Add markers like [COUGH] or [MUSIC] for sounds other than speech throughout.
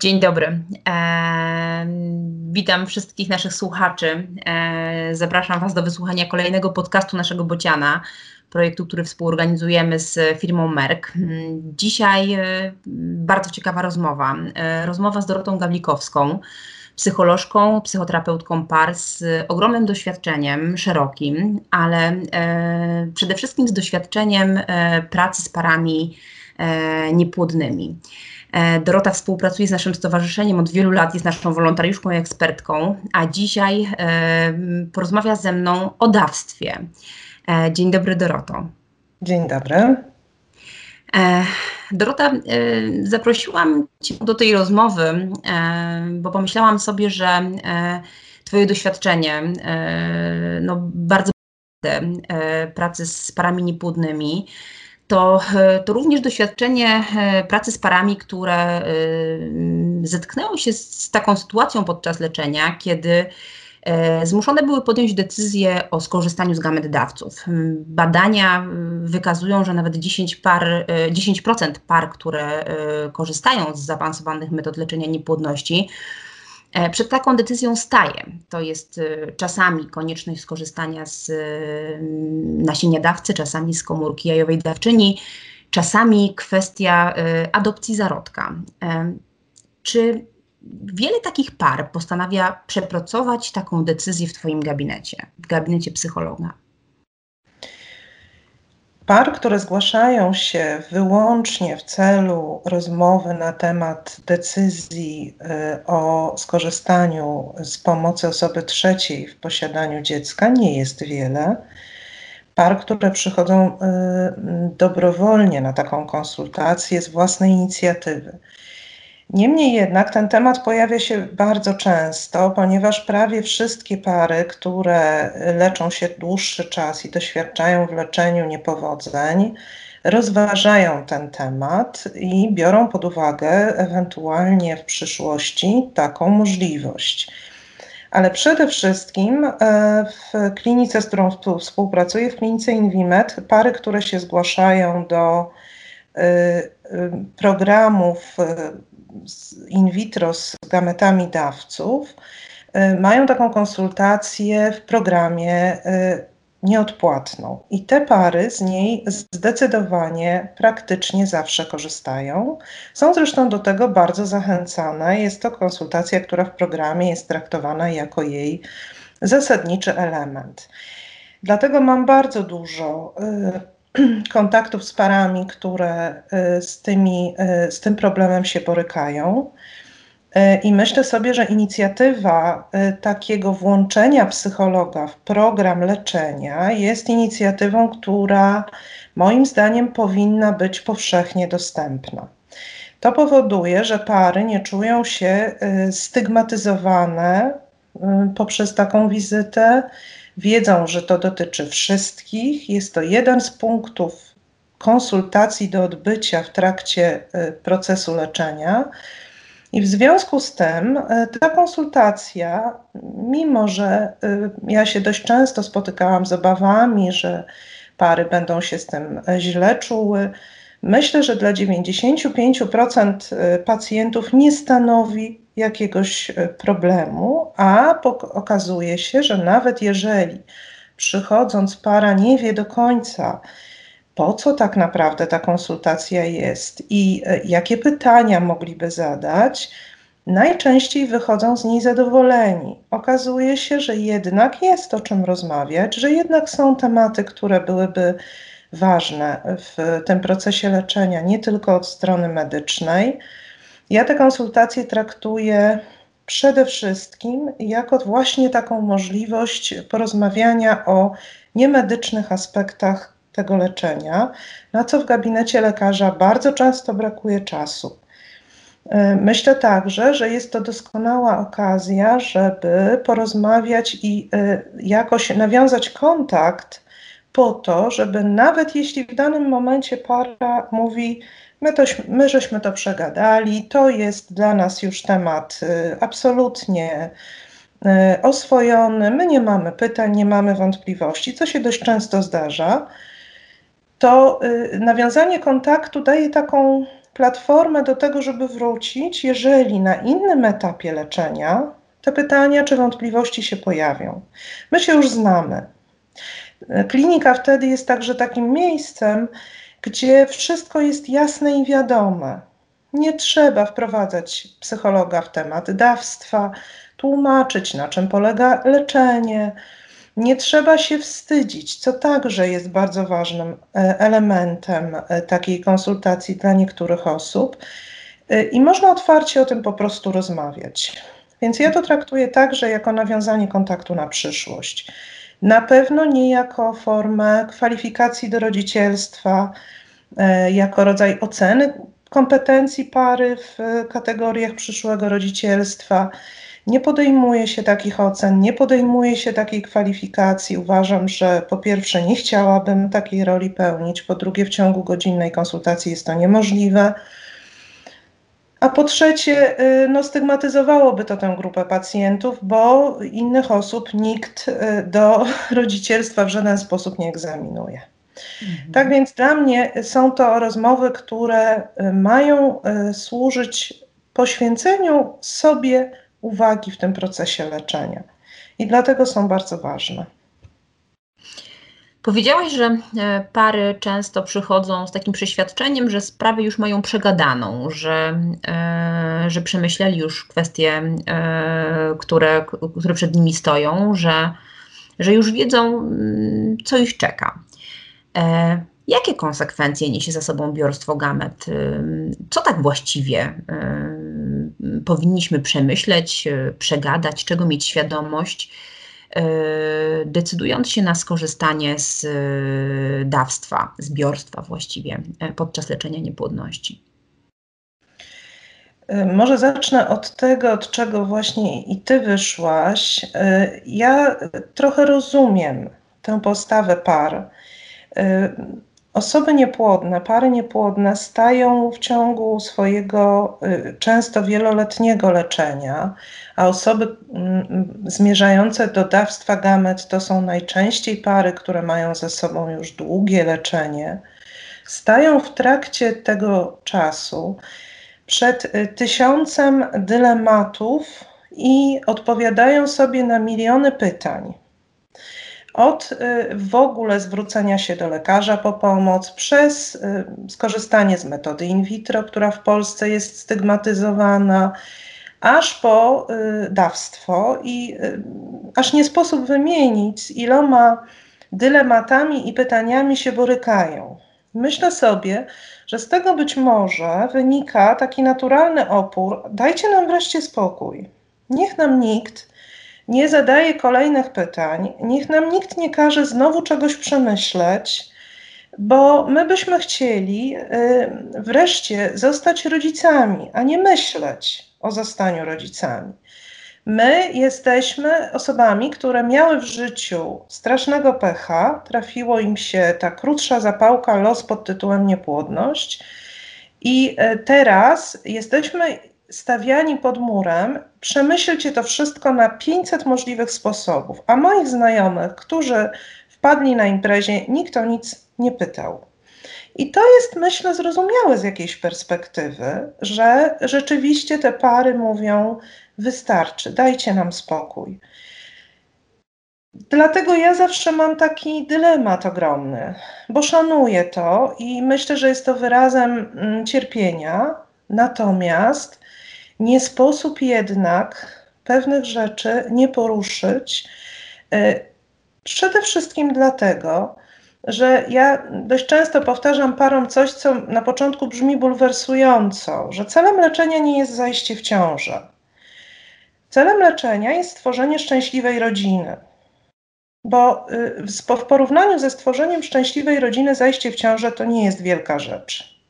Dzień dobry. E, witam wszystkich naszych słuchaczy. E, zapraszam Was do wysłuchania kolejnego podcastu naszego Bociana, projektu, który współorganizujemy z firmą Merck. Dzisiaj e, bardzo ciekawa rozmowa. E, rozmowa z Dorotą Gawlikowską, psycholożką, psychoterapeutką par z ogromnym doświadczeniem, szerokim, ale e, przede wszystkim z doświadczeniem e, pracy z parami niepłodnymi. E, Dorota współpracuje z naszym stowarzyszeniem od wielu lat, jest naszą wolontariuszką i ekspertką, a dzisiaj e, porozmawia ze mną o dawstwie. E, dzień dobry, Doroto. Dzień dobry. Dorota, zaprosiłam Cię do tej rozmowy, bo pomyślałam sobie, że Twoje doświadczenie, no bardzo pracy z parami niepłodnymi, to, e, to również doświadczenie e, pracy z parami, które e, zetknęły się z taką sytuacją podczas leczenia, kiedy zmuszone były podjąć decyzję o skorzystaniu z gamet dawców. Badania wykazują, że nawet 10 par, 10% par, które korzystają z zaawansowanych metod leczenia niepłodności, przed taką decyzją staje. To jest e, czasami konieczność skorzystania z mm, nasienia dawcy, czasami z komórki jajowej dawczyni, czasami kwestia e, adopcji zarodka. Czy wiele takich par postanawia przepracować taką decyzję w Twoim gabinecie, w gabinecie psychologa? Par, które zgłaszają się wyłącznie w celu rozmowy na temat decyzji y, o skorzystaniu z pomocy osoby trzeciej w posiadaniu dziecka, nie jest wiele. Par, które przychodzą y, dobrowolnie na taką konsultację z własnej inicjatywy. Niemniej jednak ten temat pojawia się bardzo często, ponieważ prawie wszystkie pary, które leczą się dłuższy czas i doświadczają w leczeniu niepowodzeń, rozważają ten temat i biorą pod uwagę ewentualnie w przyszłości taką możliwość. Ale przede wszystkim e, w klinice, z którą współpracuję, w klinice Invimed, pary, które się zgłaszają do e, programów in vitro z gametami dawców y, mają taką konsultację w programie y, nieodpłatną. I te pary z niej zdecydowanie praktycznie zawsze korzystają. Są zresztą do tego bardzo zachęcane. Jest to konsultacja, która w programie jest traktowana jako jej zasadniczy element. Dlatego mam bardzo dużo y, [CLEARS THROAT] kontaktów z parami, które y, z, tymi, y, z tym problemem się borykają. Y, I myślę sobie, że inicjatywa takiego włączenia psychologa w program leczenia jest inicjatywą, która moim zdaniem powinna być powszechnie dostępna. To powoduje, że pary nie czują się stygmatyzowane poprzez taką wizytę, wiedzą, że to dotyczy wszystkich. Jest to jeden z punktów konsultacji do odbycia w trakcie y, procesu leczenia. I w związku z tym y, ta konsultacja, mimo że y, ja się dość często spotykałam z obawami, że pary będą się z tym źle czuły, myślę, że dla 95% pacjentów nie stanowi jakiegoś e, problemu, a okazuje się, że nawet jeżeli przychodząc para nie wie do końca, po co tak naprawdę ta konsultacja jest i e, jakie pytania mogliby zadać, najczęściej wychodzą z niej zadowoleni. Okazuje się, że jednak jest o czym rozmawiać, że jednak są tematy, które byłyby ważne w tym procesie leczenia, nie tylko od strony medycznej. Ja te konsultacje traktuję przede wszystkim jako właśnie taką możliwość porozmawiania o niemedycznych aspektach tego leczenia, na co w gabinecie lekarza bardzo często brakuje czasu. E, myślę także, że jest to doskonała okazja, żeby porozmawiać i e, jakoś nawiązać kontakt po to, żeby nawet jeśli w danym momencie para mówi, My, to, my żeśmy to przegadali, to jest dla nas już temat y, absolutnie y, oswojony, my nie mamy pytań, nie mamy wątpliwości, co się dość często zdarza. To y, nawiązanie kontaktu daje taką platformę do tego, żeby wrócić, jeżeli na innym etapie leczenia te pytania czy wątpliwości się pojawią. My się już znamy. Klinika wtedy jest także takim miejscem, gdzie wszystko jest jasne i wiadome. Nie trzeba wprowadzać psychologa w temat dawstwa, tłumaczyć, na czym polega leczenie. Nie trzeba się wstydzić, co także jest bardzo ważnym e, elementem e, takiej konsultacji dla niektórych osób. E, I można otwarcie o tym po prostu rozmawiać. Więc ja to traktuję także jako nawiązanie kontaktu na przyszłość. Na pewno nie jako formę kwalifikacji do rodzicielstwa, jako rodzaj oceny kompetencji pary w kategoriach przyszłego rodzicielstwa. Nie podejmuje się takich ocen, nie podejmuje się takiej kwalifikacji. Uważam, że po pierwsze nie chciałabym takiej roli pełnić, po drugie w ciągu godzinnej konsultacji jest to niemożliwe. A po trzecie, y, no, stygmatyzowałoby to tę grupę pacjentów, bo innych osób nikt y, do [LAUGHS] rodzicielstwa w żaden sposób nie egzaminuje. Mhm. Tak więc dla mnie są to rozmowy, które y, mają służyć poświęceniu sobie uwagi w tym procesie leczenia. I dlatego są bardzo ważne. Powiedziałaś, że e, pary często przychodzą z takim przeświadczeniem, że sprawy już mają przegadaną, że, e, że przemyśleli już kwestie, e, które, które przed nimi stoją, że, że już wiedzą, mm, co ich czeka. Jakie konsekwencje niesie za sobą biorstwo gamet? Co tak właściwie powinniśmy przemyśleć, przegadać, czego mieć świadomość? E, decydując się na skorzystanie z e, dawstwa, zbiorstwa właściwie e, podczas leczenia niepłodności? Może zacznę od tego, od czego właśnie i ty wyszłaś. Ja trochę rozumiem tę postawę par. Osoby niepłodne, pary niepłodne stają w ciągu swojego y, często wieloletniego leczenia, a osoby mm, zmierzające do dawstwa gamet to są najczęściej pary, które mają ze sobą już długie leczenie, stają w trakcie tego czasu przed y, tysiącem dylematów i odpowiadają sobie na miliony pytań od y, w ogóle zwrócenia się do lekarza po pomoc, przez y, skorzystanie z metody in vitro, która w Polsce jest stygmatyzowana, aż po y, dawstwo i aż nie sposób wymienić, z iloma dylematami i pytaniami się borykają. Myślę sobie, że z tego być może wynika taki naturalny opór. Dajcie nam wreszcie spokój. Niech nam nikt nie zadaje kolejnych pytań, niech nam nikt nie każe znowu czegoś przemyśleć, bo my byśmy chcieli y, wreszcie zostać rodzicami, a nie myśleć o zostaniu rodzicami. My jesteśmy osobami, które miały w życiu strasznego pecha, trafiło im się ta krótsza zapałka, los pod tytułem niepłodność. I y, teraz jesteśmy stawiani pod murem, przemyślcie to wszystko na 500 możliwych sposobów. A moich znajomych, którzy wpadli na imprezie, nikt o nic nie pytał. I to jest, myślę, zrozumiałe z jakiejś perspektywy, że rzeczywiście te pary mówią: wystarczy, dajcie nam spokój. Dlatego ja zawsze mam taki dylemat ogromny, bo szanuję to i myślę, że jest to wyrazem mm, cierpienia. Natomiast nie sposób jednak pewnych rzeczy nie poruszyć. E, przede wszystkim dlatego, że ja dość często powtarzam parom coś, co na początku brzmi bulwersująco, że celem leczenia nie jest zajście w ciążę. Celem leczenia jest stworzenie szczęśliwej rodziny. Bo y, w porównaniu ze stworzeniem szczęśliwej rodziny, zajście w ciążę to nie jest wielka rzecz.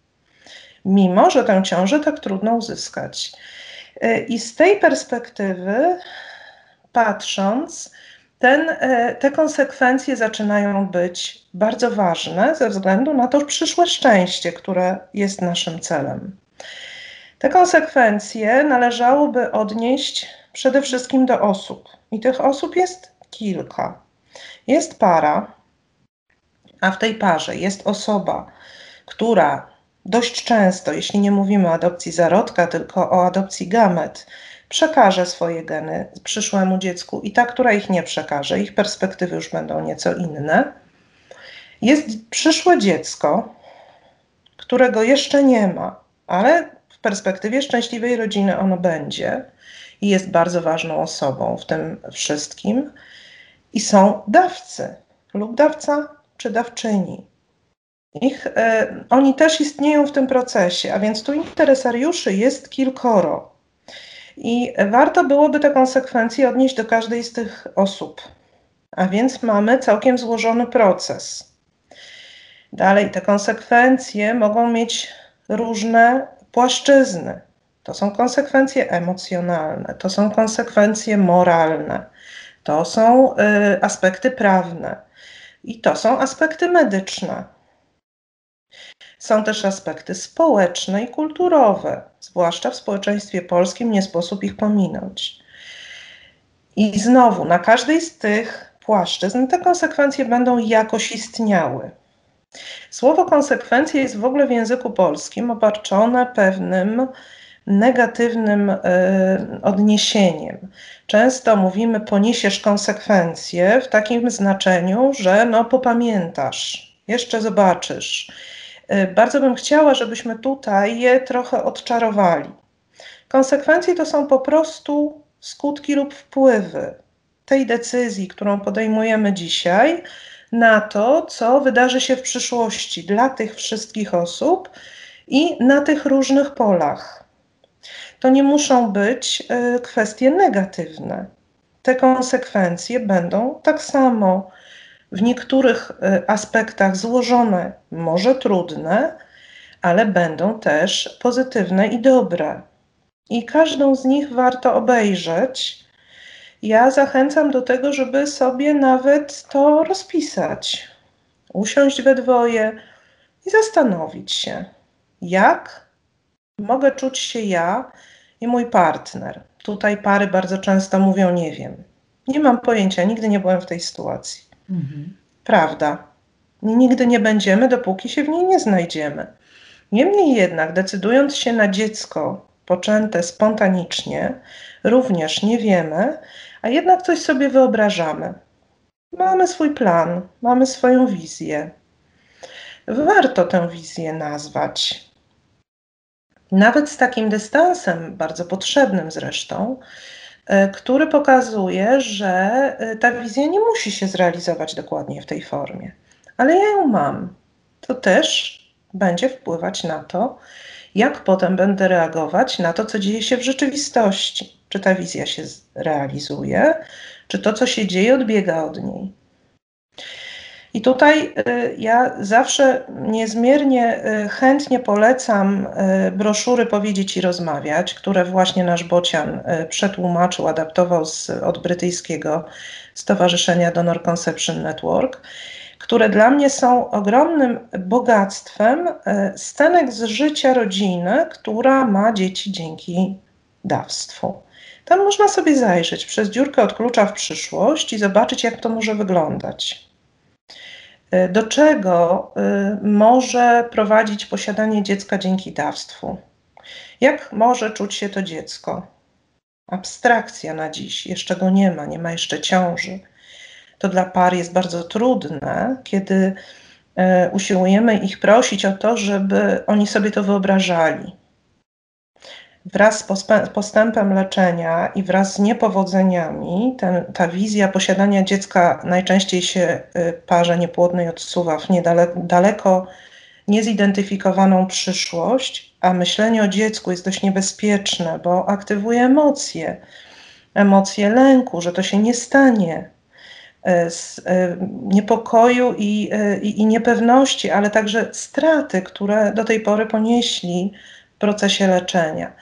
Mimo, że tę ciążę tak trudno uzyskać. I z tej perspektywy patrząc, ten, e, te konsekwencje zaczynają być bardzo ważne ze względu na to przyszłe szczęście, które jest naszym celem. Te konsekwencje należałoby odnieść przede wszystkim do osób, i tych osób jest kilka. Jest para, a w tej parze jest osoba, która dość często, jeśli nie mówimy o adopcji zarodka, tylko o adopcji gamet, przekaże swoje geny przyszłemu dziecku i ta, która ich nie przekaże, ich perspektywy już będą nieco inne. Jest przyszłe dziecko, którego jeszcze nie ma, ale w perspektywie szczęśliwej rodziny ono będzie i jest bardzo ważną osobą w tym wszystkim. I są dawcy lub dawca czy dawczyni. E, oni też istnieją w tym procesie, a więc tu interesariuszy jest kilkoro. I warto byłoby te konsekwencje odnieść do każdej z tych osób. A więc mamy całkiem złożony proces. Dalej, te konsekwencje mogą mieć różne płaszczyzny. To są konsekwencje emocjonalne, to są konsekwencje moralne, to są y, aspekty prawne i to są aspekty medyczne. Są też aspekty społeczne i kulturowe, zwłaszcza w społeczeństwie polskim nie sposób ich pominąć. I znowu, na każdej z tych płaszczyzn te konsekwencje będą jakoś istniały. Słowo konsekwencje jest w ogóle w języku polskim obarczone pewnym negatywnym y, odniesieniem. Często mówimy poniesiesz konsekwencje w takim znaczeniu, że no popamiętasz, jeszcze zobaczysz. Y, bardzo bym chciała, żebyśmy tutaj je trochę odczarowali. Konsekwencje to są po prostu skutki lub wpływy tej decyzji, którą podejmujemy dzisiaj, na to, co wydarzy się w przyszłości dla tych wszystkich osób i na tych różnych polach. To nie muszą być y, kwestie negatywne. Te konsekwencje będą tak samo w niektórych y, aspektach złożone, może trudne, ale będą też pozytywne i dobre. I każdą z nich warto obejrzeć. Ja zachęcam do tego, żeby sobie nawet to rozpisać, usiąść we dwoje i zastanowić się, jak mogę czuć się ja i mój partner. Tutaj pary bardzo często mówią: Nie wiem, nie mam pojęcia, nigdy nie byłem w tej sytuacji. Mhm. Prawda. Nigdy nie będziemy, dopóki się w niej nie znajdziemy. Niemniej jednak, decydując się na dziecko poczęte spontanicznie, również nie wiemy, a jednak coś sobie wyobrażamy. Mamy swój plan, mamy swoją wizję. Warto tę wizję nazwać. Nawet z takim dystansem, bardzo potrzebnym zresztą, który pokazuje, że e, ta wizja nie musi się zrealizować dokładnie w tej formie, ale ja ją mam. To też będzie wpływać na to, jak potem będę reagować na to, co dzieje się w rzeczywistości. Czy ta wizja się realizuje, czy to, co się dzieje, odbiega od niej. I tutaj y, ja zawsze niezmiernie y, chętnie polecam y, broszury Powiedzieć i Rozmawiać, które właśnie nasz Bocian przetłumaczył, adaptował z, od brytyjskiego Stowarzyszenia Donor Conception Network, które dla mnie są ogromnym bogactwem scenek z życia rodziny, która ma dzieci dzięki dawstwu. Tam można sobie zajrzeć przez dziurkę od klucza w przyszłość i zobaczyć, jak to może wyglądać. E, do czego e, może prowadzić posiadanie dziecka dzięki dawstwu? Jak może czuć się to dziecko? Abstrakcja na dziś, jeszcze go nie ma, nie ma jeszcze ciąży. To dla par jest bardzo trudne, kiedy e, usiłujemy ich prosić o to, żeby oni sobie to wyobrażali wraz z postępem leczenia i wraz z niepowodzeniami ten, ta wizja posiadania dziecka najczęściej się y, parze niepłodnej odsuwa w niedaleko daleko niezidentyfikowaną przyszłość, a myślenie o dziecku jest dość niebezpieczne, bo aktywuje emocje, emocje lęku, że to się nie stanie, y, z y, niepokoju i, i, i niepewności, ale także straty, które do tej pory ponieśli procesie leczenia.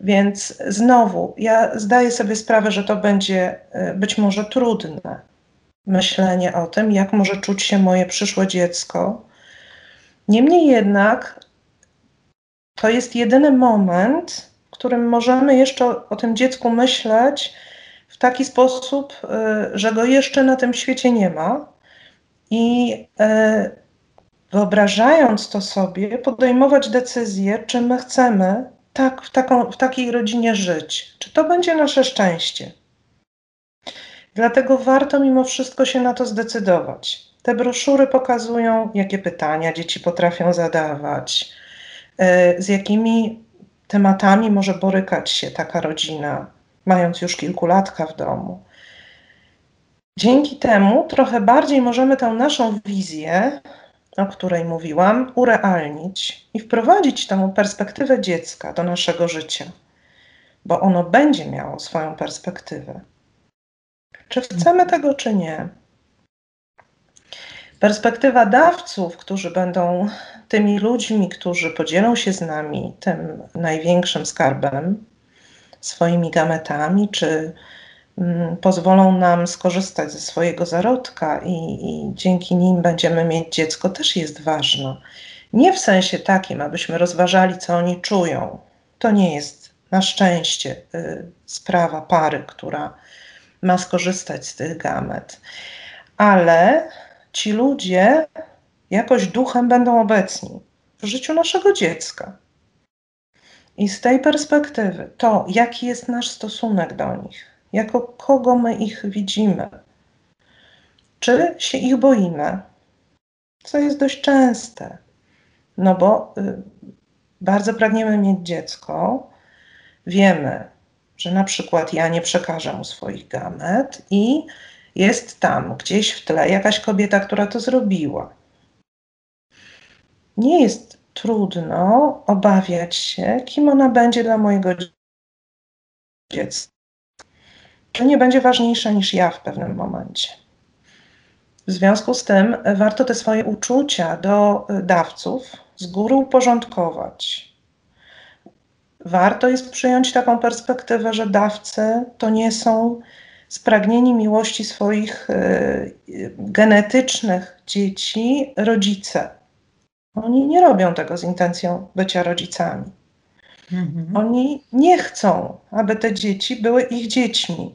Więc znowu, ja zdaję sobie sprawę, że to będzie e, być może trudne myślenie o tym, jak może czuć się moje przyszłe dziecko. Niemniej jednak to jest jedyny moment, w którym możemy jeszcze o, o tym dziecku myśleć w taki sposób, e, że go jeszcze na tym świecie nie ma i e, wyobrażając to sobie, podejmować decyzję, czy my chcemy tak, w, taką, w takiej rodzinie żyć. Czy to będzie nasze szczęście? Dlatego warto mimo wszystko się na to zdecydować. Te broszury pokazują, jakie pytania dzieci potrafią zadawać, e, z jakimi tematami może borykać się taka rodzina, mając już kilkulatka w domu. Dzięki temu trochę bardziej możemy tę naszą wizję, o której mówiłam, urealnić i wprowadzić tę perspektywę dziecka do naszego życia, bo ono będzie miało swoją perspektywę. Czy chcemy tego, czy nie? Perspektywa dawców, którzy będą tymi ludźmi, którzy podzielą się z nami tym największym skarbem, swoimi gametami, czy pozwolą nam skorzystać ze swojego zarodka i, i dzięki nim będziemy mieć dziecko, też jest ważna. Nie w sensie takim, abyśmy rozważali, co oni czują. To nie jest na szczęście y, sprawa pary, która ma skorzystać z tych gamet. Ale ci ludzie jakoś duchem będą obecni w życiu naszego dziecka. I z tej perspektywy, to jaki jest nasz stosunek do nich, jako kogo my ich widzimy, czy się ich boimy, co jest dość częste, no bo y, bardzo pragniemy mieć dziecko, wiemy, że na przykład ja nie przekażę mu swoich gamet i jest tam gdzieś w tle jakaś kobieta, która to zrobiła. Nie jest trudno obawiać się, kim ona będzie dla mojego dziecka. To nie będzie ważniejsze niż ja w pewnym momencie. W związku z tym warto te swoje uczucia do dawców z góry uporządkować. Warto jest przyjąć taką perspektywę, że dawcy to nie są spragnieni miłości swoich y, genetycznych dzieci rodzice. Oni nie robią tego z intencją bycia rodzicami. Mhm. Oni nie chcą, aby te dzieci były ich dziećmi.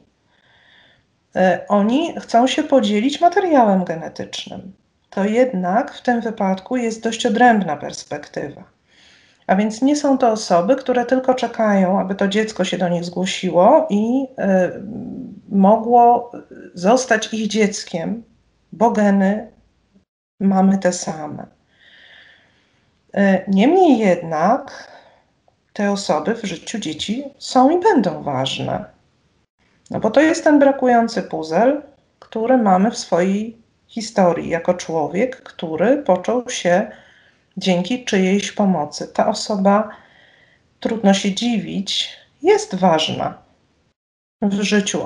Y, oni chcą się podzielić materiałem genetycznym. To jednak w tym wypadku jest dość odrębna perspektywa. A więc nie są to osoby, które tylko czekają, aby to dziecko się do nich zgłosiło i y, mogło zostać ich dzieckiem, bo geny mamy te same. Y, niemniej jednak te osoby w życiu dzieci są i będą ważne. No bo to jest ten brakujący puzzle, który mamy w swojej historii jako człowiek, który począł się dzięki czyjejś pomocy. Ta osoba, trudno się dziwić, jest ważna w życiu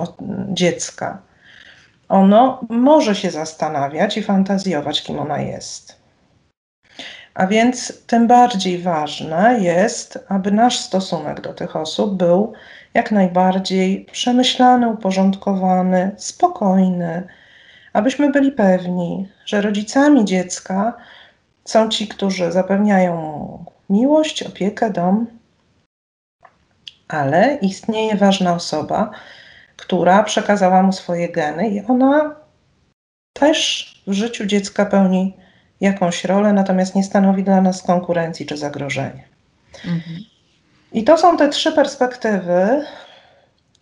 dziecka. Ono może się zastanawiać i fantazjować, kim ona jest. A więc tym bardziej ważne jest, aby nasz stosunek do tych osób był jak najbardziej przemyślany, uporządkowany, spokojny, abyśmy byli pewni, że rodzicami dziecka są ci, którzy zapewniają mu miłość, opiekę, dom, ale istnieje ważna osoba, która przekazała mu swoje geny i ona też w życiu dziecka pełni jakąś rolę, natomiast nie stanowi dla nas konkurencji czy zagrożenia. Mhm. I to są te trzy perspektywy,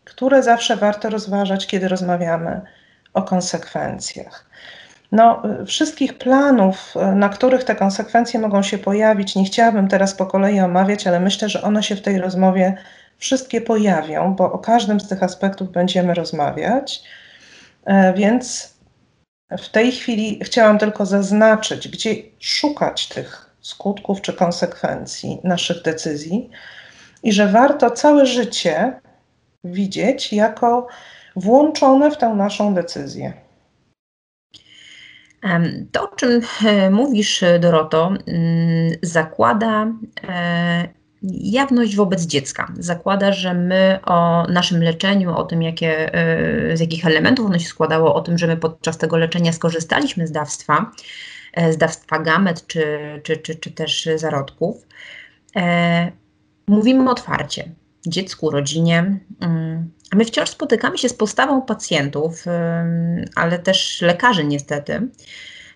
które zawsze warto rozważać, kiedy rozmawiamy o konsekwencjach. No, wszystkich planów, na których te konsekwencje mogą się pojawić, nie chciałabym teraz po kolei omawiać, ale myślę, że one się w tej rozmowie wszystkie pojawią, bo o każdym z tych aspektów będziemy rozmawiać. E, więc w tej chwili chciałam tylko zaznaczyć, gdzie szukać tych skutków czy konsekwencji naszych decyzji i że warto całe życie widzieć jako włączone w tę naszą decyzję. To, o czym e, mówisz, Doroto, zakłada e, jawność wobec dziecka. Zakłada, że my o naszym leczeniu, o tym, jakie, e, z jakich elementów ono się składało, o tym, że my podczas tego leczenia skorzystaliśmy z dawstwa, z dawstwa gamet czy, czy, czy, czy też zarodków, mówimy otwarcie dziecku, rodzinie. Mm, a my wciąż spotykamy się z postawą pacjentów, ale też lekarzy niestety,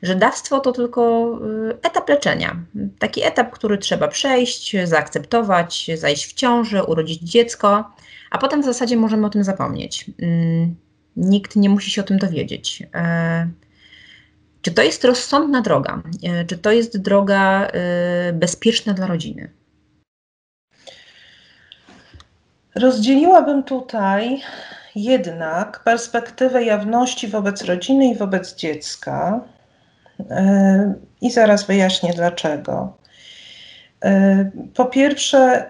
że dawstwo to tylko y, etap leczenia. Taki etap, który trzeba przejść, zaakceptować, zajść w ciąży, urodzić dziecko, a potem w zasadzie możemy o tym zapomnieć. Mm, nikt nie musi się o tym dowiedzieć. E, czy to jest rozsądna droga? E, czy to jest droga bezpieczna dla rodziny? Rozdzieliłabym tutaj jednak perspektywę jawności wobec rodziny i wobec dziecka. E, I zaraz wyjaśnię dlaczego. Po pierwsze,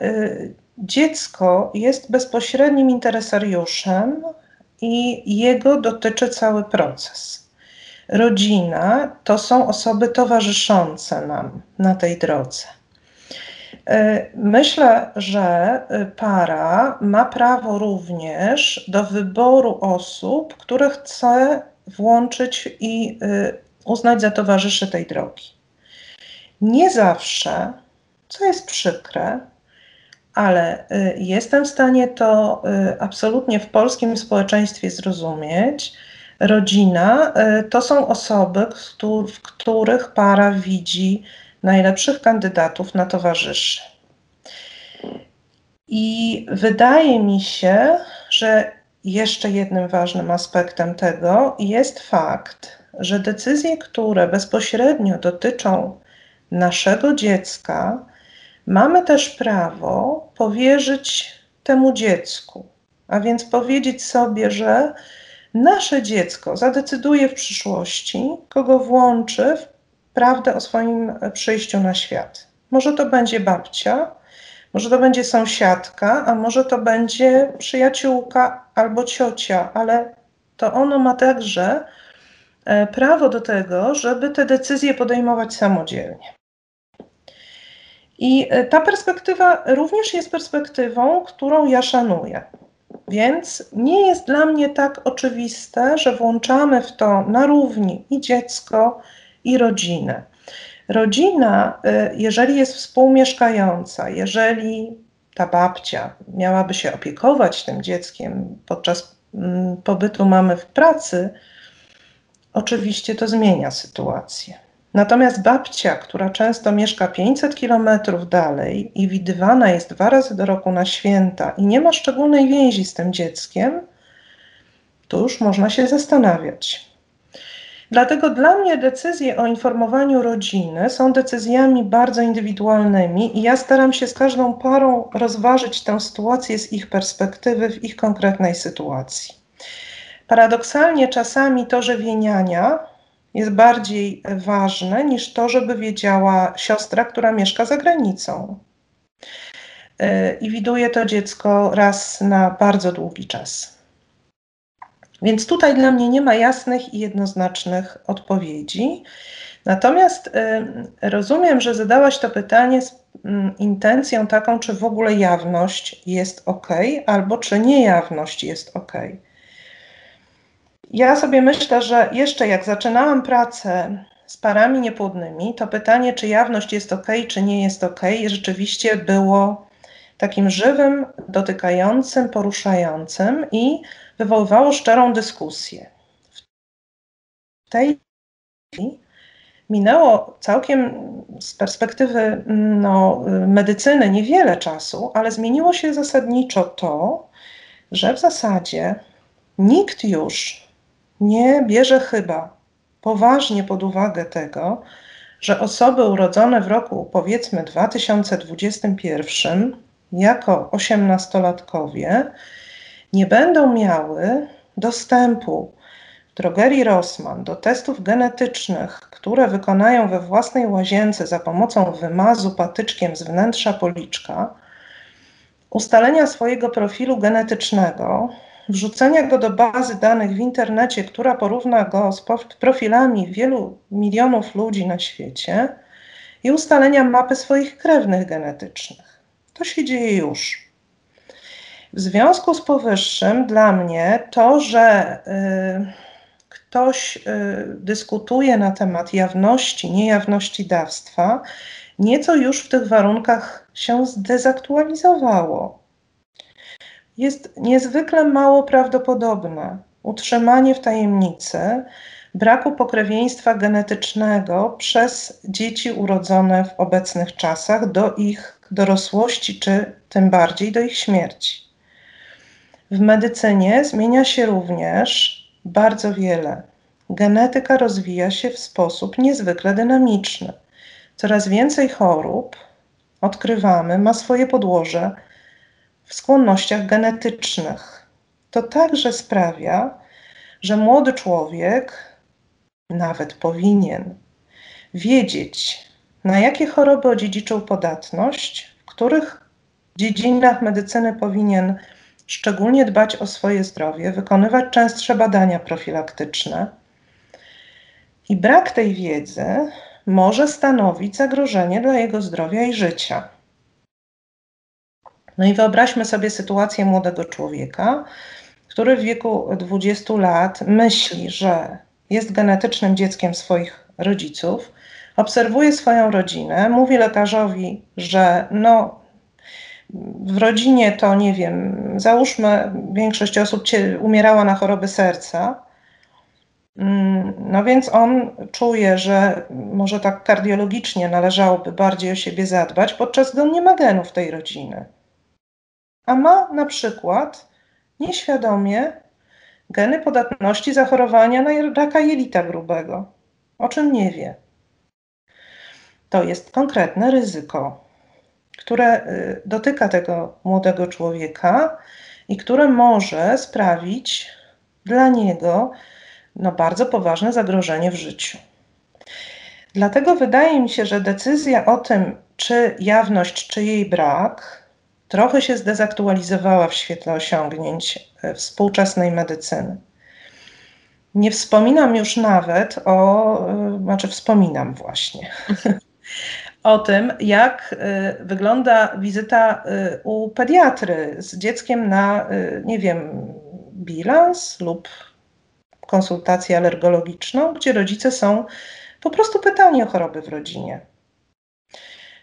dziecko jest bezpośrednim interesariuszem i jego dotyczy cały proces rodzina to są osoby towarzyszące nam na tej drodze. E, myślę, że e, para ma prawo również do wyboru osób, które chce włączyć i e, uznać za towarzyszy tej drogi. Nie zawsze, co jest przykre, ale jestem w stanie to absolutnie w polskim społeczeństwie zrozumieć, rodzina to są osoby, w których para widzi najlepszych kandydatów na towarzyszy. I wydaje mi się, że jeszcze jednym ważnym aspektem tego jest fakt, że decyzje, które bezpośrednio dotyczą naszego dziecka, mamy też prawo powierzyć temu dziecku. A więc powiedzieć sobie, że nasze dziecko zadecyduje w przyszłości, kogo włączy w prawdę o swoim przyjściu na świat. Może to będzie babcia, może to będzie sąsiadka, a może to będzie przyjaciółka albo ciocia, ale to ono ma także e, prawo do tego, żeby te decyzje podejmować samodzielnie. I e, ta perspektywa również jest perspektywą, którą ja szanuję. Więc nie jest dla mnie tak oczywiste, że włączamy w to na równi i dziecko, i rodzinę. Rodzina, y, jeżeli jest współmieszkająca, jeżeli ta babcia miałaby się opiekować tym dzieckiem podczas mm, pobytu mamy w pracy, oczywiście to zmienia sytuację. Natomiast babcia, która często mieszka 500 kilometrów dalej i widywana jest dwa razy do roku na święta i nie ma szczególnej więzi z tym dzieckiem, to już można się zastanawiać. Dlatego dla mnie decyzje o informowaniu rodziny są decyzjami bardzo indywidualnymi i ja staram się z każdą parą rozważyć tę sytuację z ich perspektywy w ich konkretnej sytuacji. Paradoksalnie czasami to żywieniania jest bardziej ważne niż to, żeby wiedziała siostra, która mieszka za granicą. E, I widuje to dziecko raz na bardzo długi czas. Więc tutaj dla mnie nie ma jasnych i jednoznacznych odpowiedzi. Natomiast y, rozumiem, że zadałaś to pytanie z y, intencją taką, czy w ogóle jawność jest ok, albo czy niejawność jest ok. Ja sobie myślę, że jeszcze jak zaczynałam pracę z parami niepłodnymi, to pytanie, czy jawność jest ok, czy nie jest ok, rzeczywiście było takim żywym, dotykającym, poruszającym i wywoływało szczerą dyskusję. W tej chwili minęło całkiem z perspektywy no, medycyny niewiele czasu, ale zmieniło się zasadniczo to, że w zasadzie nikt już nie bierze chyba poważnie pod uwagę tego, że osoby urodzone w roku powiedzmy 2021 jako osiemnastolatkowie nie będą miały dostępu drogerii Rossmann do testów genetycznych, które wykonają we własnej łazience za pomocą wymazu patyczkiem z wnętrza policzka, ustalenia swojego profilu genetycznego, wrzucenia go do bazy danych w internecie, która porówna go z profilami wielu milionów ludzi na świecie i ustalenia mapy swoich krewnych genetycznych. To się dzieje już. W związku z powyższym, dla mnie to, że y, ktoś y, dyskutuje na temat jawności, niejawności dawstwa, nieco już w tych warunkach się zdezaktualizowało jest niezwykle mało prawdopodobne utrzymanie w tajemnicy braku pokrewieństwa genetycznego przez dzieci urodzone w obecnych czasach do ich dorosłości, czy tym bardziej do ich śmierci. W medycynie zmienia się również bardzo wiele. Genetyka rozwija się w sposób niezwykle dynamiczny. Coraz więcej chorób odkrywamy ma swoje podłoże w skłonnościach genetycznych. To także sprawia, że młody człowiek nawet powinien wiedzieć, na jakie choroby odziedziczył podatność, w których dziedzinach medycyny powinien szczególnie dbać o swoje zdrowie, wykonywać częstsze badania profilaktyczne. I brak tej wiedzy może stanowić zagrożenie dla jego zdrowia i życia. No i wyobraźmy sobie sytuację młodego człowieka, który w wieku 20 lat myśli, że jest genetycznym dzieckiem swoich rodziców, obserwuje swoją rodzinę, mówi lekarzowi, że no, w rodzinie to nie wiem, załóżmy, większość osób umierała na choroby serca. Mm, no więc on czuje, że może tak kardiologicznie należałoby bardziej o siebie zadbać, podczas gdy on nie ma genów tej rodziny. A ma na przykład nieświadomie geny podatności zachorowania na raka jelita grubego, o czym nie wie. To jest konkretne ryzyko, które y, dotyka tego młodego człowieka i które może sprawić dla niego no, bardzo poważne zagrożenie w życiu. Dlatego wydaje mi się, że decyzja o tym, czy jawność, czy jej brak, trochę się zdezaktualizowała w świetle osiągnięć e, współczesnej medycyny. Nie wspominam już nawet o, e, znaczy wspominam właśnie, [LAUGHS] o tym, jak e, wygląda wizyta u pediatry z dzieckiem na, nie wiem, bilans lub konsultację alergologiczną, gdzie rodzice są po prostu pytani o choroby w rodzinie.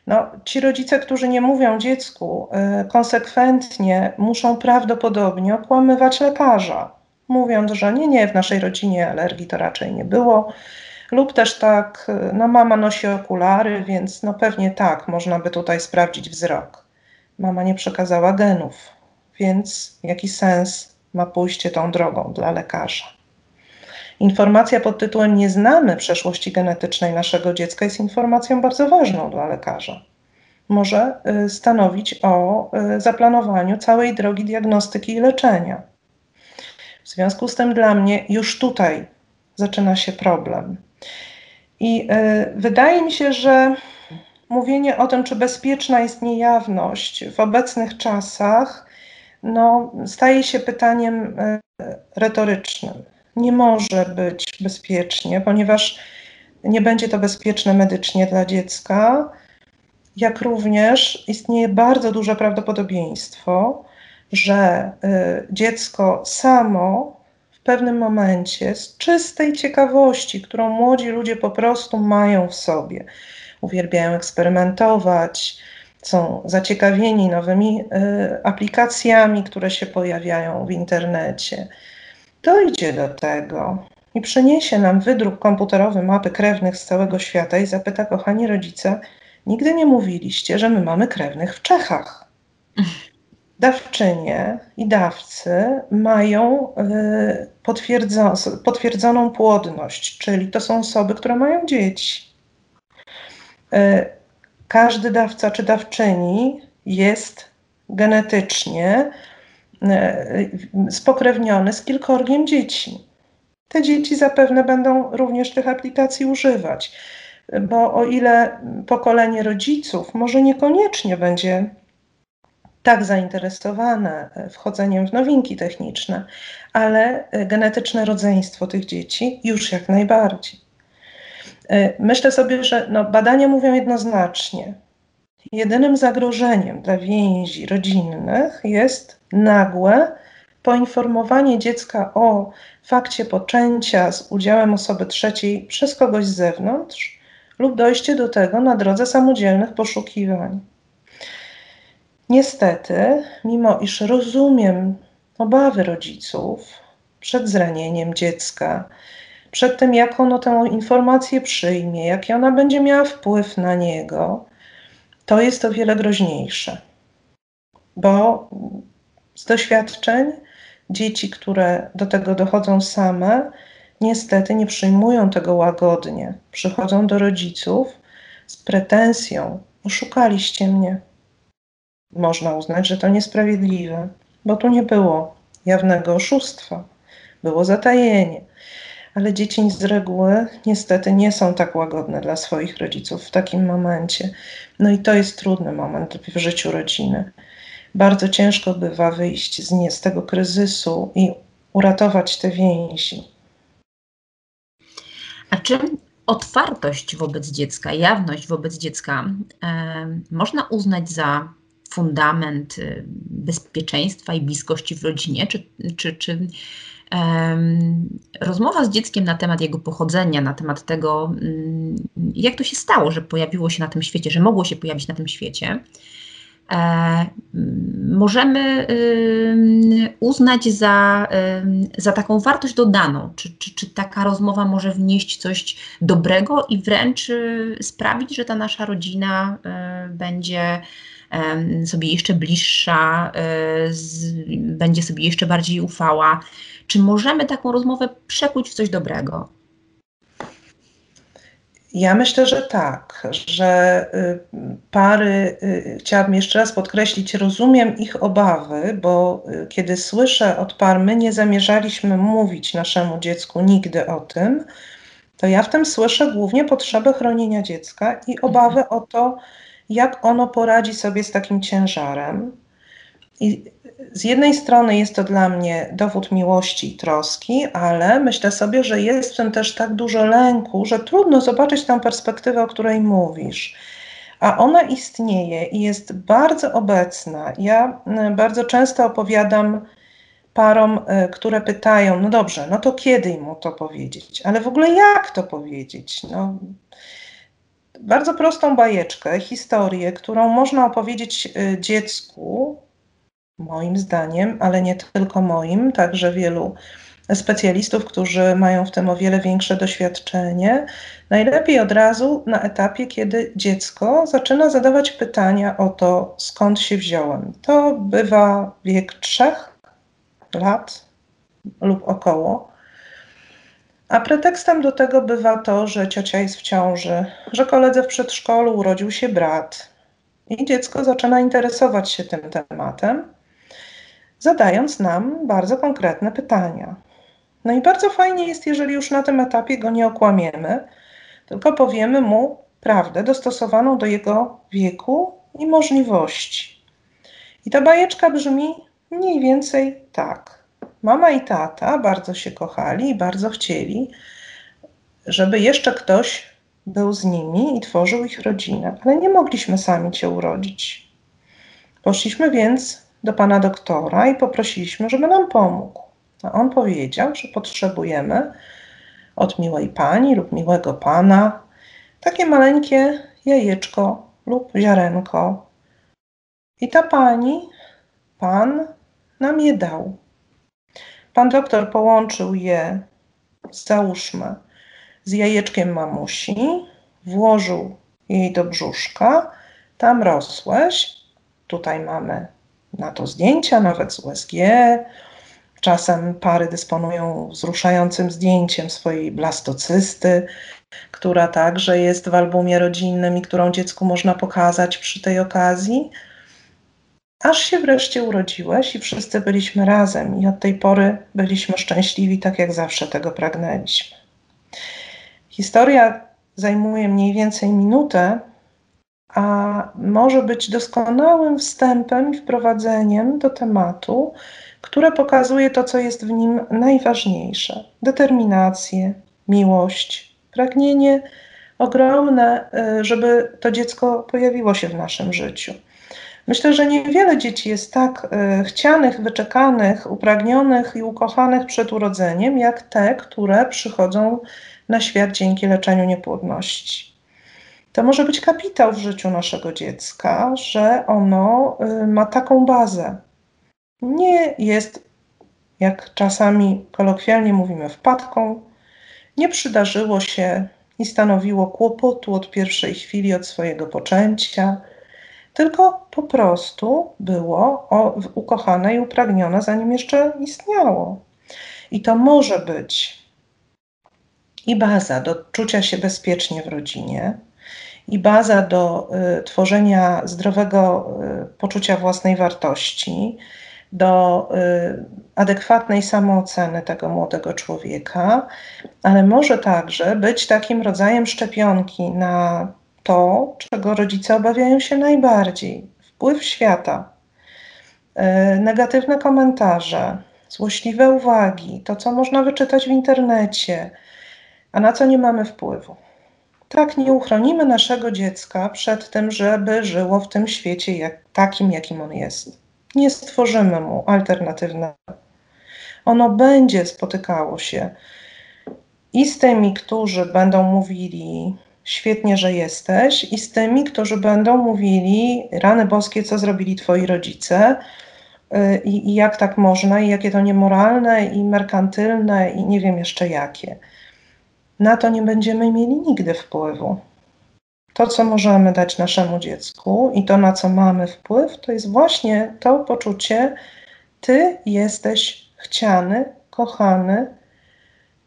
No, ci rodzice, którzy nie mówią dziecku, y, konsekwentnie muszą prawdopodobnie okłamywać lekarza, mówiąc, że nie, nie, w naszej rodzinie alergii to raczej nie było. Lub też tak, y, no mama nosi okulary, więc no pewnie tak, można by tutaj sprawdzić wzrok. Mama nie przekazała genów, więc jaki sens ma pójście tą drogą dla lekarza? Informacja pod tytułem Nie znamy przeszłości genetycznej naszego dziecka jest informacją bardzo ważną dla lekarza. Może y, stanowić o y, zaplanowaniu całej drogi diagnostyki i leczenia. W związku z tym dla mnie już tutaj zaczyna się problem. I y, wydaje mi się, że mówienie o tym, czy bezpieczna jest niejawność w obecnych czasach, no, staje się pytaniem retorycznym. Nie może być bezpiecznie, ponieważ nie będzie to bezpieczne medycznie dla dziecka, jak również istnieje bardzo duże prawdopodobieństwo, że y, dziecko samo w pewnym momencie z czystej ciekawości, którą młodzi ludzie po prostu mają w sobie, uwielbiają eksperymentować, są zaciekawieni nowymi y, aplikacjami, które się pojawiają w internecie dojdzie do tego i przyniesie nam wydruk komputerowy mapy krewnych z całego świata i zapyta, kochani rodzice, nigdy nie mówiliście, że my mamy krewnych w Czechach. [LAUGHS] Dawczynie i dawcy mają y, potwierdzo potwierdzoną płodność, czyli to są osoby, które mają dzieci. Y, każdy dawca czy dawczyni jest genetycznie E, spokrewniony z kilkorgiem dzieci. Te dzieci zapewne będą również tych aplikacji używać, bo o ile pokolenie rodziców może niekoniecznie będzie tak zainteresowane wchodzeniem w nowinki techniczne, ale genetyczne rodzeństwo tych dzieci już jak najbardziej. E, myślę sobie, że no, badania mówią jednoznacznie, Jedynym zagrożeniem dla więzi rodzinnych jest nagłe poinformowanie dziecka o fakcie poczęcia z udziałem osoby trzeciej przez kogoś z zewnątrz lub dojście do tego na drodze samodzielnych poszukiwań. Niestety, mimo iż rozumiem obawy rodziców przed zranieniem dziecka, przed tym, jak ono tę informację przyjmie, jaki ona będzie miała wpływ na niego, to jest o wiele groźniejsze. Bo z doświadczeń dzieci, które do tego dochodzą same, niestety nie przyjmują tego łagodnie. Przychodzą do rodziców z pretensją: Oszukaliście mnie. Można uznać, że to niesprawiedliwe, bo tu nie było jawnego oszustwa, było zatajenie. Ale dzieci z reguły niestety nie są tak łagodne dla swoich rodziców w takim momencie. No i to jest trudny moment w życiu rodziny. Bardzo ciężko bywa wyjść z, nie, z tego kryzysu i uratować te więzi. A czy otwartość wobec dziecka, jawność wobec dziecka e, można uznać za fundament y, bezpieczeństwa i bliskości w rodzinie? Czy, czy, czy rozmowa z dzieckiem na temat jego pochodzenia, na temat tego, mm, jak to się stało, że pojawiło się na tym świecie, że mogło się pojawić na tym świecie, e, możemy uznać za, za taką wartość dodaną? Czy, czy, czy taka rozmowa może wnieść coś dobrego i wręcz y, sprawić, że ta nasza rodzina y, będzie sobie jeszcze bliższa, y, będzie sobie jeszcze bardziej ufała? Czy możemy taką rozmowę przekuć w coś dobrego? Ja myślę, że tak, że y, pary, y, chciałabym jeszcze raz podkreślić, rozumiem ich obawy, bo y, kiedy słyszę od par, my nie zamierzaliśmy mówić naszemu dziecku nigdy o tym, to ja w tym słyszę głównie potrzebę chronienia dziecka i obawę o to, jak ono poradzi sobie z takim ciężarem. I z jednej strony jest to dla mnie dowód miłości i troski, ale myślę sobie, że jest w tym też tak dużo lęku, że trudno zobaczyć tę perspektywę, o której mówisz. A ona istnieje i jest bardzo obecna. Ja bardzo często opowiadam parom, e, które pytają: No dobrze, no to kiedy mu to powiedzieć? Ale w ogóle jak to powiedzieć? No, bardzo prostą bajeczkę, historię, którą można opowiedzieć e, dziecku, moim zdaniem, ale nie tylko moim, także wielu specjalistów, którzy mają w tym o wiele większe doświadczenie. Najlepiej od razu na etapie, kiedy dziecko zaczyna zadawać pytania o to, skąd się wziąłem. To bywa wiek trzech lat lub około. A pretekstem do tego bywa to, że ciocia jest w ciąży, że koledze w przedszkolu urodził się brat. I dziecko zaczyna interesować się tym tematem zadając nam bardzo konkretne pytania. No i bardzo fajnie jest, jeżeli już na tym etapie go nie okłamiemy, tylko powiemy mu prawdę dostosowaną do jego wieku i możliwości. I ta bajeczka brzmi mniej więcej tak. Mama i tata bardzo się kochali i bardzo chcieli, żeby jeszcze ktoś był z nimi i tworzył ich rodzinę, ale nie mogliśmy sami cię urodzić. Poszliśmy więc do pana doktora i poprosiliśmy, żeby nam pomógł. A on powiedział, że potrzebujemy od miłej pani lub miłego pana takie maleńkie jajeczko lub ziarenko. I ta pani, pan nam je dał. Pan doktor połączył je, załóżmy, z jajeczkiem mamusi, włożył jej do brzuszka, tam rosłeś. Tutaj mamy na to zdjęcia, nawet z USG. Czasem pary dysponują wzruszającym zdjęciem swojej blastocysty, która także jest w albumie rodzinnym i którą dziecku można pokazać przy tej okazji. Aż się wreszcie urodziłeś i wszyscy byliśmy razem, i od tej pory byliśmy szczęśliwi, tak jak zawsze tego pragnęliśmy. Historia zajmuje mniej więcej minutę, a może być doskonałym wstępem i wprowadzeniem do tematu, które pokazuje to, co jest w nim najważniejsze: determinację, miłość, pragnienie ogromne, y, żeby to dziecko pojawiło się w naszym życiu. Myślę, że niewiele dzieci jest tak y, chcianych, wyczekanych, upragnionych i ukochanych przed urodzeniem, jak te, które przychodzą na świat dzięki leczeniu niepłodności. To może być kapitał w życiu naszego dziecka, że ono y, ma taką bazę. Nie jest, jak czasami kolokwialnie mówimy, wpadką, nie przydarzyło się i stanowiło kłopotu od pierwszej chwili, od swojego poczęcia, tylko po prostu było ukochane i upragnione, zanim jeszcze istniało. I to może być i baza do czucia się bezpiecznie w rodzinie, i baza do y, tworzenia zdrowego y, poczucia własnej wartości, do y, adekwatnej samooceny tego młodego człowieka, ale może także być takim rodzajem szczepionki na to, czego rodzice obawiają się najbardziej wpływ świata, y, negatywne komentarze, złośliwe uwagi, to co można wyczytać w internecie, a na co nie mamy wpływu. Tak nie uchronimy naszego dziecka przed tym, żeby żyło w tym świecie jak, takim, jakim on jest. Nie stworzymy mu alternatywnego. Ono będzie spotykało się i z tymi, którzy będą mówili świetnie, że jesteś, i z tymi, którzy będą mówili rany boskie, co zrobili twoi rodzice, y, i, i jak tak można, i jakie to niemoralne, i merkantylne, i nie wiem jeszcze jakie. Na to nie będziemy mieli nigdy wpływu. To, co możemy dać naszemu dziecku i to, na co mamy wpływ, to jest właśnie to poczucie, ty jesteś chciany, kochany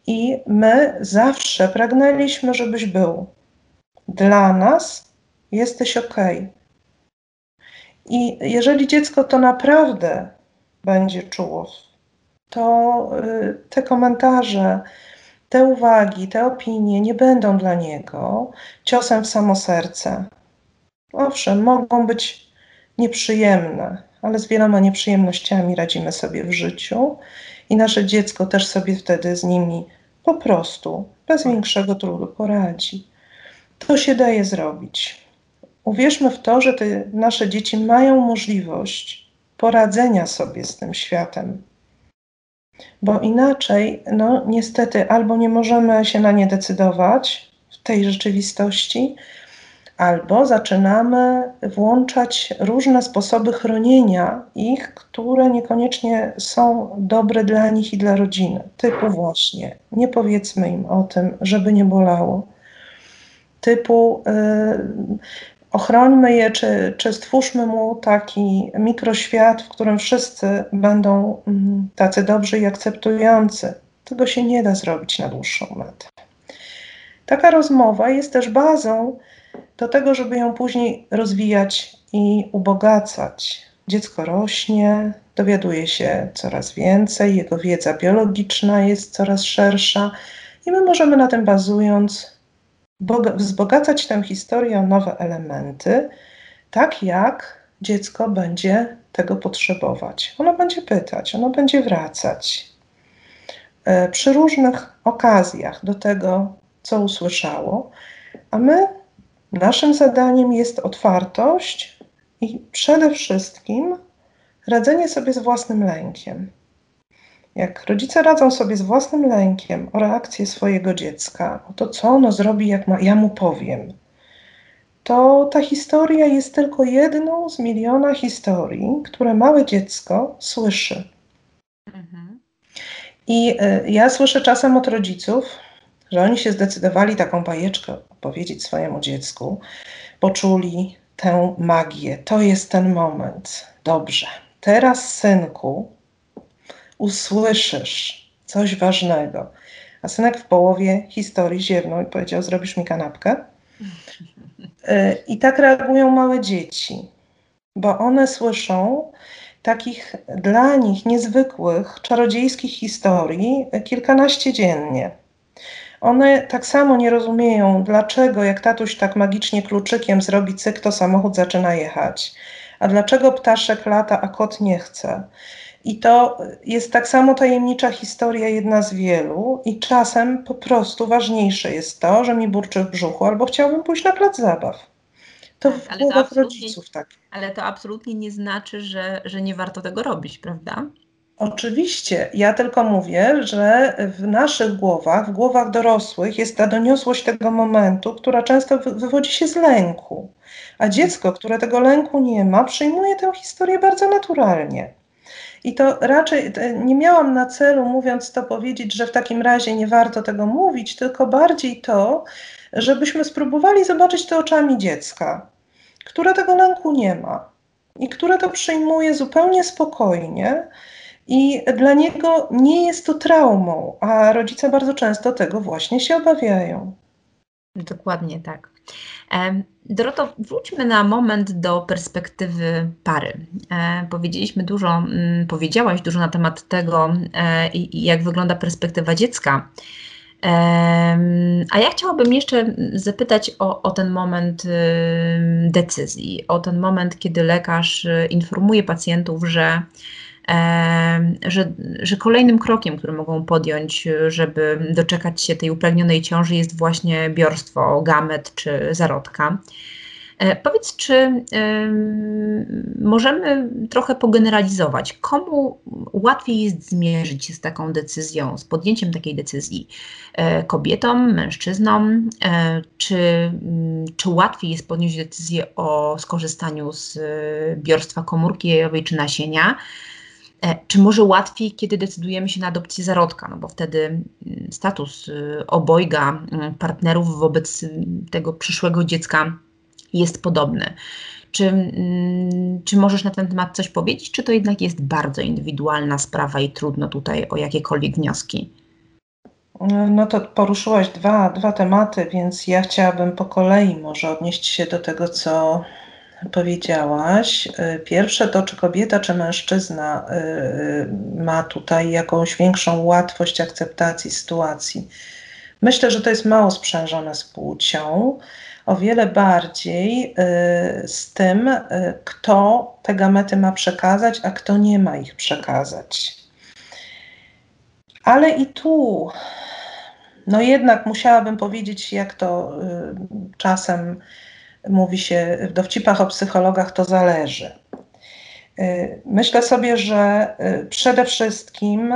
i my zawsze pragnęliśmy, żebyś był. Dla nas jesteś ok. I jeżeli dziecko to naprawdę będzie czuło, to y, te komentarze, te uwagi, te opinie nie będą dla niego ciosem w samo serce. Owszem, mogą być nieprzyjemne, ale z wieloma nieprzyjemnościami radzimy sobie w życiu i nasze dziecko też sobie wtedy z nimi po prostu bez większego trudu poradzi. To się daje zrobić. Uwierzmy w to, że te nasze dzieci mają możliwość poradzenia sobie z tym światem, bo inaczej, no niestety, albo nie możemy się na nie decydować w tej rzeczywistości, albo zaczynamy włączać różne sposoby chronienia ich, które niekoniecznie są dobre dla nich i dla rodziny. Typu właśnie, nie powiedzmy im o tym, żeby nie bolało. Typu yy, ochrońmy je, czy, czy stwórzmy mu taki mikroświat, w którym wszyscy będą mm, tacy dobrzy i akceptujący. Tego się nie da zrobić na dłuższą metę. Taka rozmowa jest też bazą do tego, żeby ją później rozwijać i ubogacać. Dziecko rośnie, dowiaduje się coraz więcej, jego wiedza biologiczna jest coraz szersza i my możemy na tym bazując wzbogacać tę historię o nowe elementy, tak jak dziecko będzie tego potrzebować. Ono będzie pytać, ono będzie wracać e, przy różnych okazjach do tego, co usłyszało, a my, naszym zadaniem jest otwartość i przede wszystkim radzenie sobie z własnym lękiem. Jak rodzice radzą sobie z własnym lękiem o reakcję swojego dziecka, o to, co ono zrobi, jak ma, ja mu powiem, to ta historia jest tylko jedną z miliona historii, które małe dziecko słyszy. Mhm. I y, ja słyszę czasem od rodziców, że oni się zdecydowali taką bajeczkę opowiedzieć swojemu dziecku, poczuli tę magię. To jest ten moment. Dobrze. Teraz, synku, usłyszysz coś ważnego. A synek w połowie historii ziewnął i powiedział: Zrobisz mi kanapkę? Y, I tak reagują małe dzieci, bo one słyszą takich dla nich niezwykłych, czarodziejskich historii kilkanaście dziennie. One tak samo nie rozumieją, dlaczego jak tatuś tak magicznie kluczykiem zrobi cyk, to samochód zaczyna jechać. A dlaczego ptaszek lata, a kot nie chce? I to jest tak samo tajemnicza historia, jedna z wielu, i czasem po prostu ważniejsze jest to, że mi burczy w brzuchu, albo chciałbym pójść na plac zabaw. To tak, w głowach rodziców tak. Ale to absolutnie nie znaczy, że, że nie warto tego robić, prawda? Oczywiście. Ja tylko mówię, że w naszych głowach, w głowach dorosłych jest ta doniosłość tego momentu, która często wywodzi się z lęku. A dziecko, które tego lęku nie ma, przyjmuje tę historię bardzo naturalnie. I to raczej nie miałam na celu, mówiąc to, powiedzieć, że w takim razie nie warto tego mówić, tylko bardziej to, żebyśmy spróbowali zobaczyć to oczami dziecka, które tego lęku nie ma i które to przyjmuje zupełnie spokojnie. I dla niego nie jest to traumą, a rodzice bardzo często tego właśnie się obawiają. Dokładnie tak. Doroto, wróćmy na moment do perspektywy pary. E, powiedzieliśmy dużo, powiedziałaś dużo na temat tego, e, jak wygląda perspektywa dziecka. A ja chciałabym jeszcze zapytać o, o, ten moment decyzji, o ten moment, kiedy lekarz y, informuje pacjentów, że, że, że kolejnym krokiem, który mogą podjąć, żeby doczekać się tej upragnionej ciąży, jest właśnie biorstwo gamet czy zarodka. E, powiedz, czy możemy trochę pogeneralizować, komu łatwiej jest zmierzyć się z taką decyzją, z podjęciem takiej decyzji? E, kobietom, mężczyznom? E, czy, mm, czy łatwiej jest podjąć decyzję o skorzystaniu z biorstwa komórki jajowej czy nasienia? Czy może łatwiej, kiedy decydujemy się na adopcję zarodka, no bo wtedy mm, status obojga mm, partnerów wobec tego przyszłego dziecka jest podobny. Czy, mm, czy możesz na ten temat coś powiedzieć, czy to jednak jest bardzo indywidualna sprawa i trudno tutaj o jakiekolwiek wnioski? No to poruszyłaś dwa, dwa tematy, więc ja chciałabym po kolei może odnieść się do tego, co powiedziałaś. Pierwsze to, czy kobieta, czy mężczyzna y, y, ma tutaj jakąś większą łatwość akceptacji sytuacji. Myślę, że to jest mało sprzężone z płcią o wiele bardziej y, z tym, y, kto te gamety ma przekazać, a kto nie ma ich przekazać. Ale i tu, no jednak musiałabym powiedzieć, jak to y, czasem mówi się w dowcipach o psychologach, to zależy. Myślę sobie, że przede wszystkim,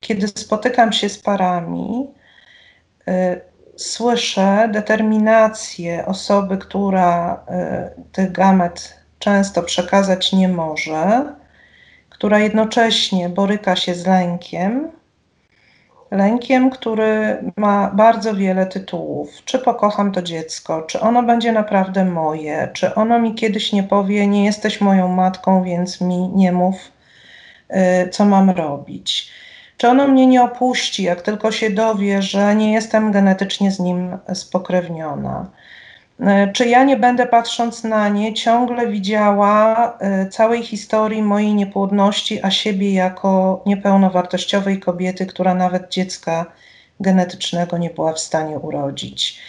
kiedy spotykam się z parami, słyszę determinację osoby, która y, tych gamet często przekazać nie może, która jednocześnie boryka się z lękiem, lękiem, który ma bardzo wiele tytułów. Czy pokocham to dziecko, czy ono będzie naprawdę moje, czy ono mi kiedyś nie powie, nie jesteś moją matką, więc mi nie mów, y, co mam robić czy ono mnie nie opuści, jak tylko się dowie, że nie jestem genetycznie z nim spokrewniona? E, czy ja nie będę patrząc na nie ciągle widziała e, całej historii mojej niepłodności, a siebie jako niepełnowartościowej kobiety, która nawet dziecka genetycznego nie była w stanie urodzić?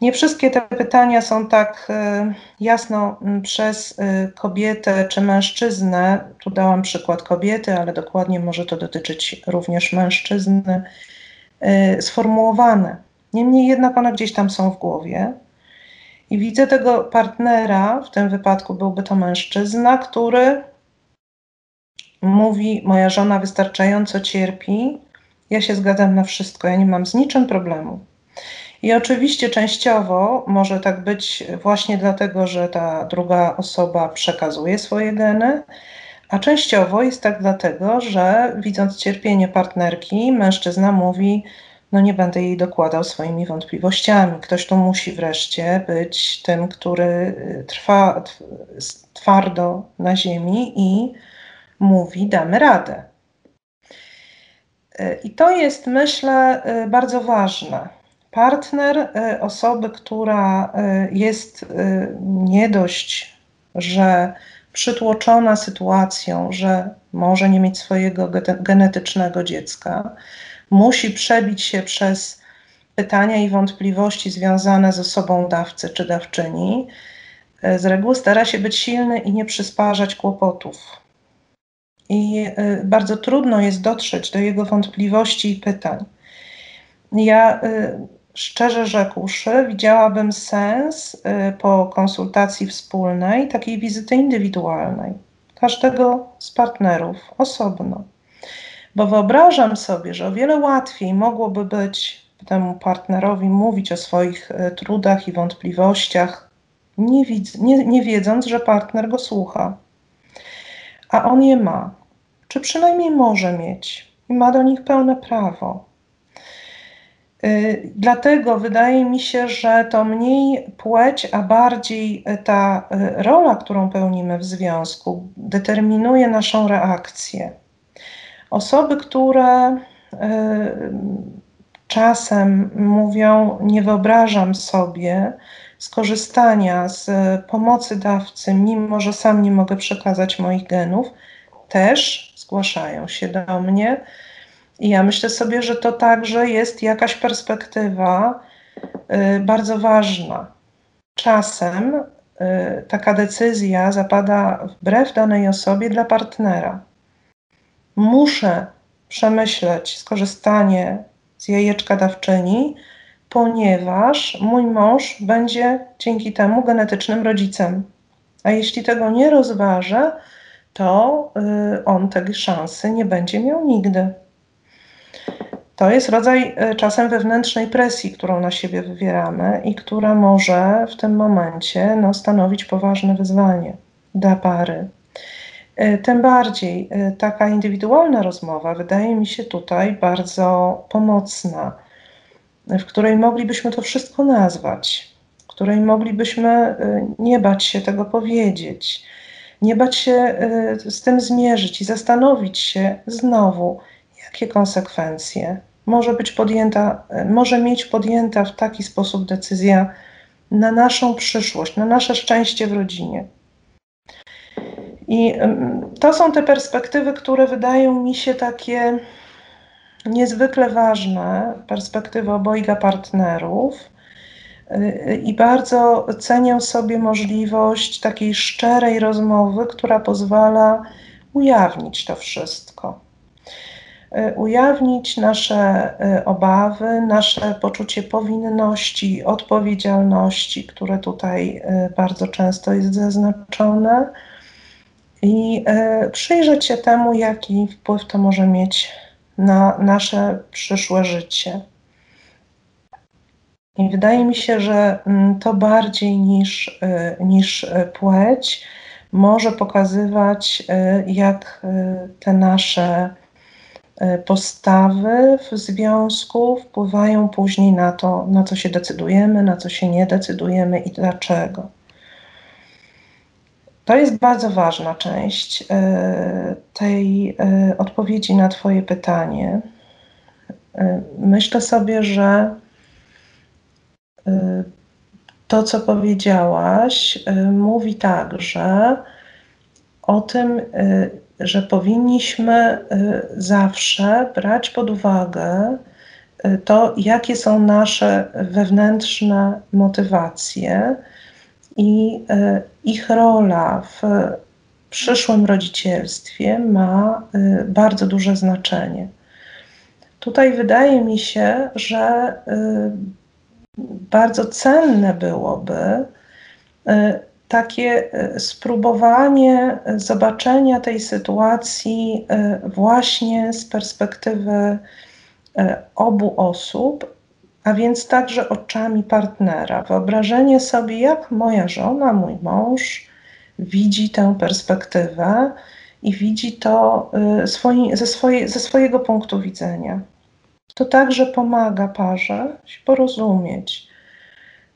Nie wszystkie te pytania są tak e, jasno przez kobietę czy mężczyznę, tu dałam przykład kobiety, ale dokładnie może to dotyczyć również mężczyzny, sformułowane. Niemniej jednak one gdzieś tam są w głowie. I widzę tego partnera, w tym wypadku byłby to mężczyzna, który mówi: Moja żona wystarczająco cierpi, ja się zgadzam na wszystko, ja nie mam z niczym problemu. I oczywiście częściowo może tak być właśnie dlatego, że ta druga osoba przekazuje swoje geny, a częściowo jest tak dlatego, że widząc cierpienie partnerki, mężczyzna mówi: No, nie będę jej dokładał swoimi wątpliwościami. Ktoś tu musi wreszcie być tym, który trwa twardo na ziemi i mówi: Damy radę. I to jest, myślę, bardzo ważne partner y, osoby, która y, jest y, nie dość, że przytłoczona sytuacją, że może nie mieć swojego genetycznego dziecka, musi przebić się przez pytania i wątpliwości związane z osobą dawcy czy dawczyni, z reguły stara się być silny i nie przysparzać kłopotów. I bardzo trudno jest dotrzeć do jego wątpliwości i pytań. Ja szczerze rzekłszy, widziałabym sens po konsultacji wspólnej takiej wizyty indywidualnej, każdego z partnerów osobno. Bo wyobrażam sobie, że o wiele łatwiej mogłoby być temu partnerowi mówić o swoich y, trudach i wątpliwościach, nie, widz, nie, nie wiedząc, że partner go słucha. a on je ma, czy przynajmniej może mieć i ma do nich pełne prawo. Y, dlatego wydaje mi się, że to mniej płeć, a bardziej ta y, rola, którą pełnimy w związku, determinuje naszą reakcję. Osoby, które y, czasem mówią: Nie wyobrażam sobie skorzystania z pomocy dawcy, mimo że sam nie mogę przekazać moich genów, też zgłaszają się do mnie i ja myślę sobie, że to także jest jakaś perspektywa y, bardzo ważna. Czasem y, taka decyzja zapada wbrew danej osobie dla partnera. Muszę przemyśleć skorzystanie z jajeczka dawczyni, ponieważ mój mąż będzie dzięki temu genetycznym rodzicem. A jeśli tego nie rozważę, to y, on tej szansy nie będzie miał nigdy. To jest rodzaj e, czasem wewnętrznej presji, którą na siebie wywieramy i która może w tym momencie no, stanowić poważne wyzwanie dla pary. E, tym bardziej e, taka indywidualna rozmowa wydaje mi się tutaj bardzo pomocna, w której moglibyśmy to wszystko nazwać, w której moglibyśmy nie bać się tego powiedzieć, nie bać się z tym zmierzyć i zastanowić się znowu, jakie konsekwencje może być podjęta, może mieć podjęta w taki sposób decyzja na naszą przyszłość, na nasze szczęście w rodzinie. I to są te perspektywy, które wydają mi się takie niezwykle ważne, perspektywy obojga partnerów. I bardzo cenię sobie możliwość takiej szczerej rozmowy, która pozwala ujawnić to wszystko. E, ujawnić nasze obawy, nasze poczucie powinności, odpowiedzialności, które tutaj bardzo często jest zaznaczone, i przyjrzeć się temu, jaki wpływ to może mieć na nasze przyszłe życie. I wydaje mi się, że mm, to bardziej niż, niż płeć może pokazywać, jak te nasze E, postawy w związku wpływają później na to, na co się decydujemy, na co się nie decydujemy i dlaczego. To jest bardzo ważna część e, tej e, odpowiedzi na Twoje pytanie. Myślę sobie, że to, co powiedziałaś, mówi także o tym, że powinniśmy zawsze brać pod uwagę to, jakie są nasze wewnętrzne motywacje i y, ich rola w przyszłym rodzicielstwie ma bardzo duże znaczenie. Tutaj wydaje mi się, że bardzo cenne byłoby takie e, spróbowanie zobaczenia tej sytuacji e, właśnie z perspektywy e, obu osób, a więc także oczami partnera. Wyobrażenie sobie, jak moja żona, mój mąż widzi tę perspektywę i widzi to ze, swoje, ze swojego punktu widzenia. To także pomaga parze się porozumieć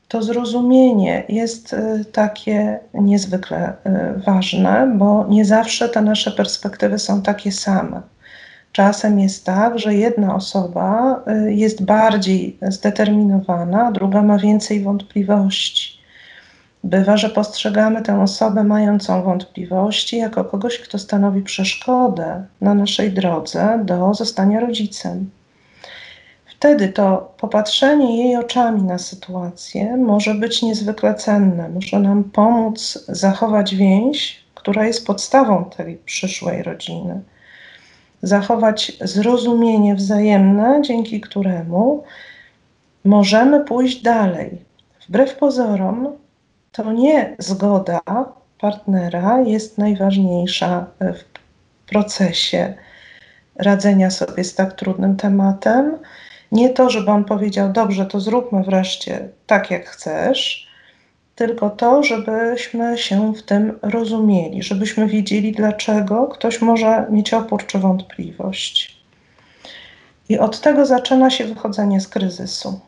to zrozumienie jest y, takie niezwykle y, ważne, bo nie zawsze te nasze perspektywy są takie same. Czasem jest tak, że jedna osoba y, jest bardziej zdeterminowana, druga ma więcej wątpliwości. Bywa, że postrzegamy tę osobę mającą wątpliwości jako kogoś, kto stanowi przeszkodę na naszej drodze do zostania rodzicem. Wtedy to popatrzenie jej oczami na sytuację może być niezwykle cenne, może nam pomóc zachować więź, która jest podstawą tej przyszłej rodziny. Zachować zrozumienie wzajemne, dzięki któremu możemy pójść dalej. Wbrew pozorom, to nie zgoda partnera jest najważniejsza w procesie radzenia sobie z tak trudnym tematem nie to, żeby on powiedział, dobrze, to zróbmy wreszcie tak, jak chcesz, tylko to, żebyśmy się w tym rozumieli, żebyśmy wiedzieli, dlaczego ktoś może mieć opór czy wątpliwość. I od tego zaczyna się wychodzenie z kryzysu.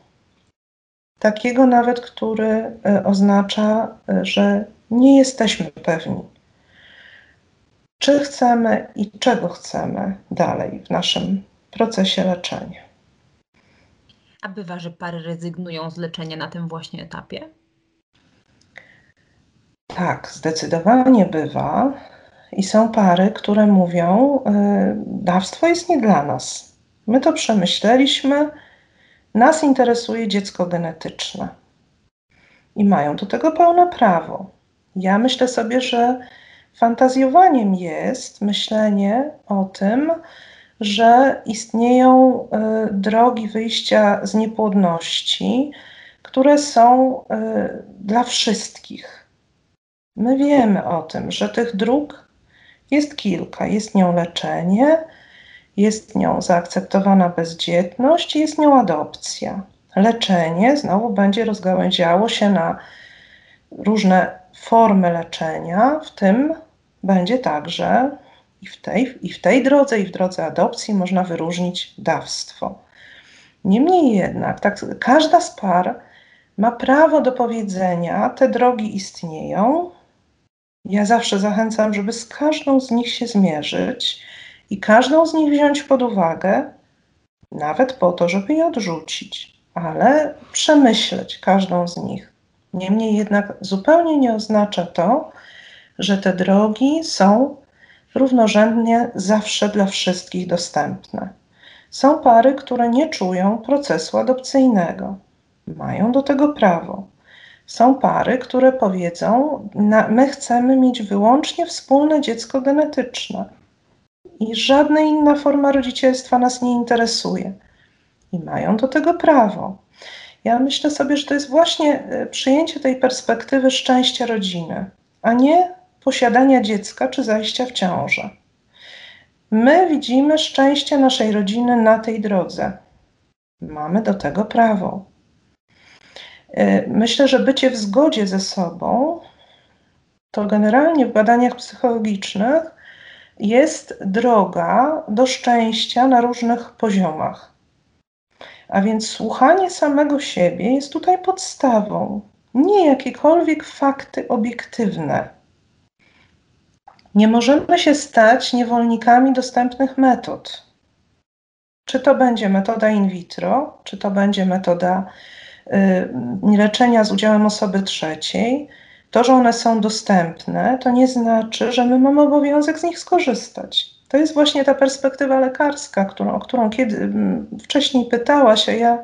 Takiego nawet, który e, oznacza, e, że nie jesteśmy pewni, czy chcemy i czego chcemy dalej w naszym procesie leczenia. A bywa, że pary rezygnują z leczenia na tym właśnie etapie? Tak, zdecydowanie bywa. I są pary, które mówią: y, Dawstwo jest nie dla nas. My to przemyśleliśmy, nas interesuje dziecko genetyczne. I mają do tego pełne prawo. Ja myślę sobie, że fantazjowaniem jest myślenie o tym, że istnieją y, drogi wyjścia z niepłodności, które są y, dla wszystkich. My wiemy o tym, że tych dróg jest kilka. Jest nią leczenie, jest nią zaakceptowana bezdzietność, jest nią adopcja. Leczenie znowu będzie rozgałęziało się na różne formy leczenia, w tym będzie także i w tej, i w tej drodze, i w drodze adopcji można wyróżnić dawstwo. Niemniej jednak, tak, każda z par ma prawo do powiedzenia, te drogi istnieją. Ja zawsze zachęcam, żeby z każdą z nich się zmierzyć i każdą z nich wziąć pod uwagę, nawet po to, żeby je odrzucić, ale przemyśleć każdą z nich. Niemniej jednak zupełnie nie oznacza to, że te drogi są równorzędnie zawsze dla wszystkich dostępne. Są pary, które nie czują procesu adopcyjnego. Mają do tego prawo. Są pary, które powiedzą: My chcemy mieć wyłącznie wspólne dziecko genetyczne i żadna inna forma rodzicielstwa nas nie interesuje. I mają do tego prawo. Ja myślę sobie, że to jest właśnie e, przyjęcie tej perspektywy szczęścia rodziny, a nie posiadania dziecka czy zajścia w ciążę. My widzimy szczęście naszej rodziny na tej drodze. Mamy do tego prawo. E, myślę, że bycie w zgodzie ze sobą to generalnie w badaniach psychologicznych jest droga do szczęścia na różnych poziomach. A więc słuchanie samego siebie jest tutaj podstawą, nie jakiekolwiek fakty obiektywne. Nie możemy się stać niewolnikami dostępnych metod. Czy to będzie metoda in vitro, czy to będzie metoda leczenia z udziałem osoby trzeciej, to, że one są dostępne, to nie znaczy, że my mamy obowiązek z nich skorzystać. To jest właśnie ta perspektywa lekarska, którą, o którą kiedy, wcześniej pytałaś, a ja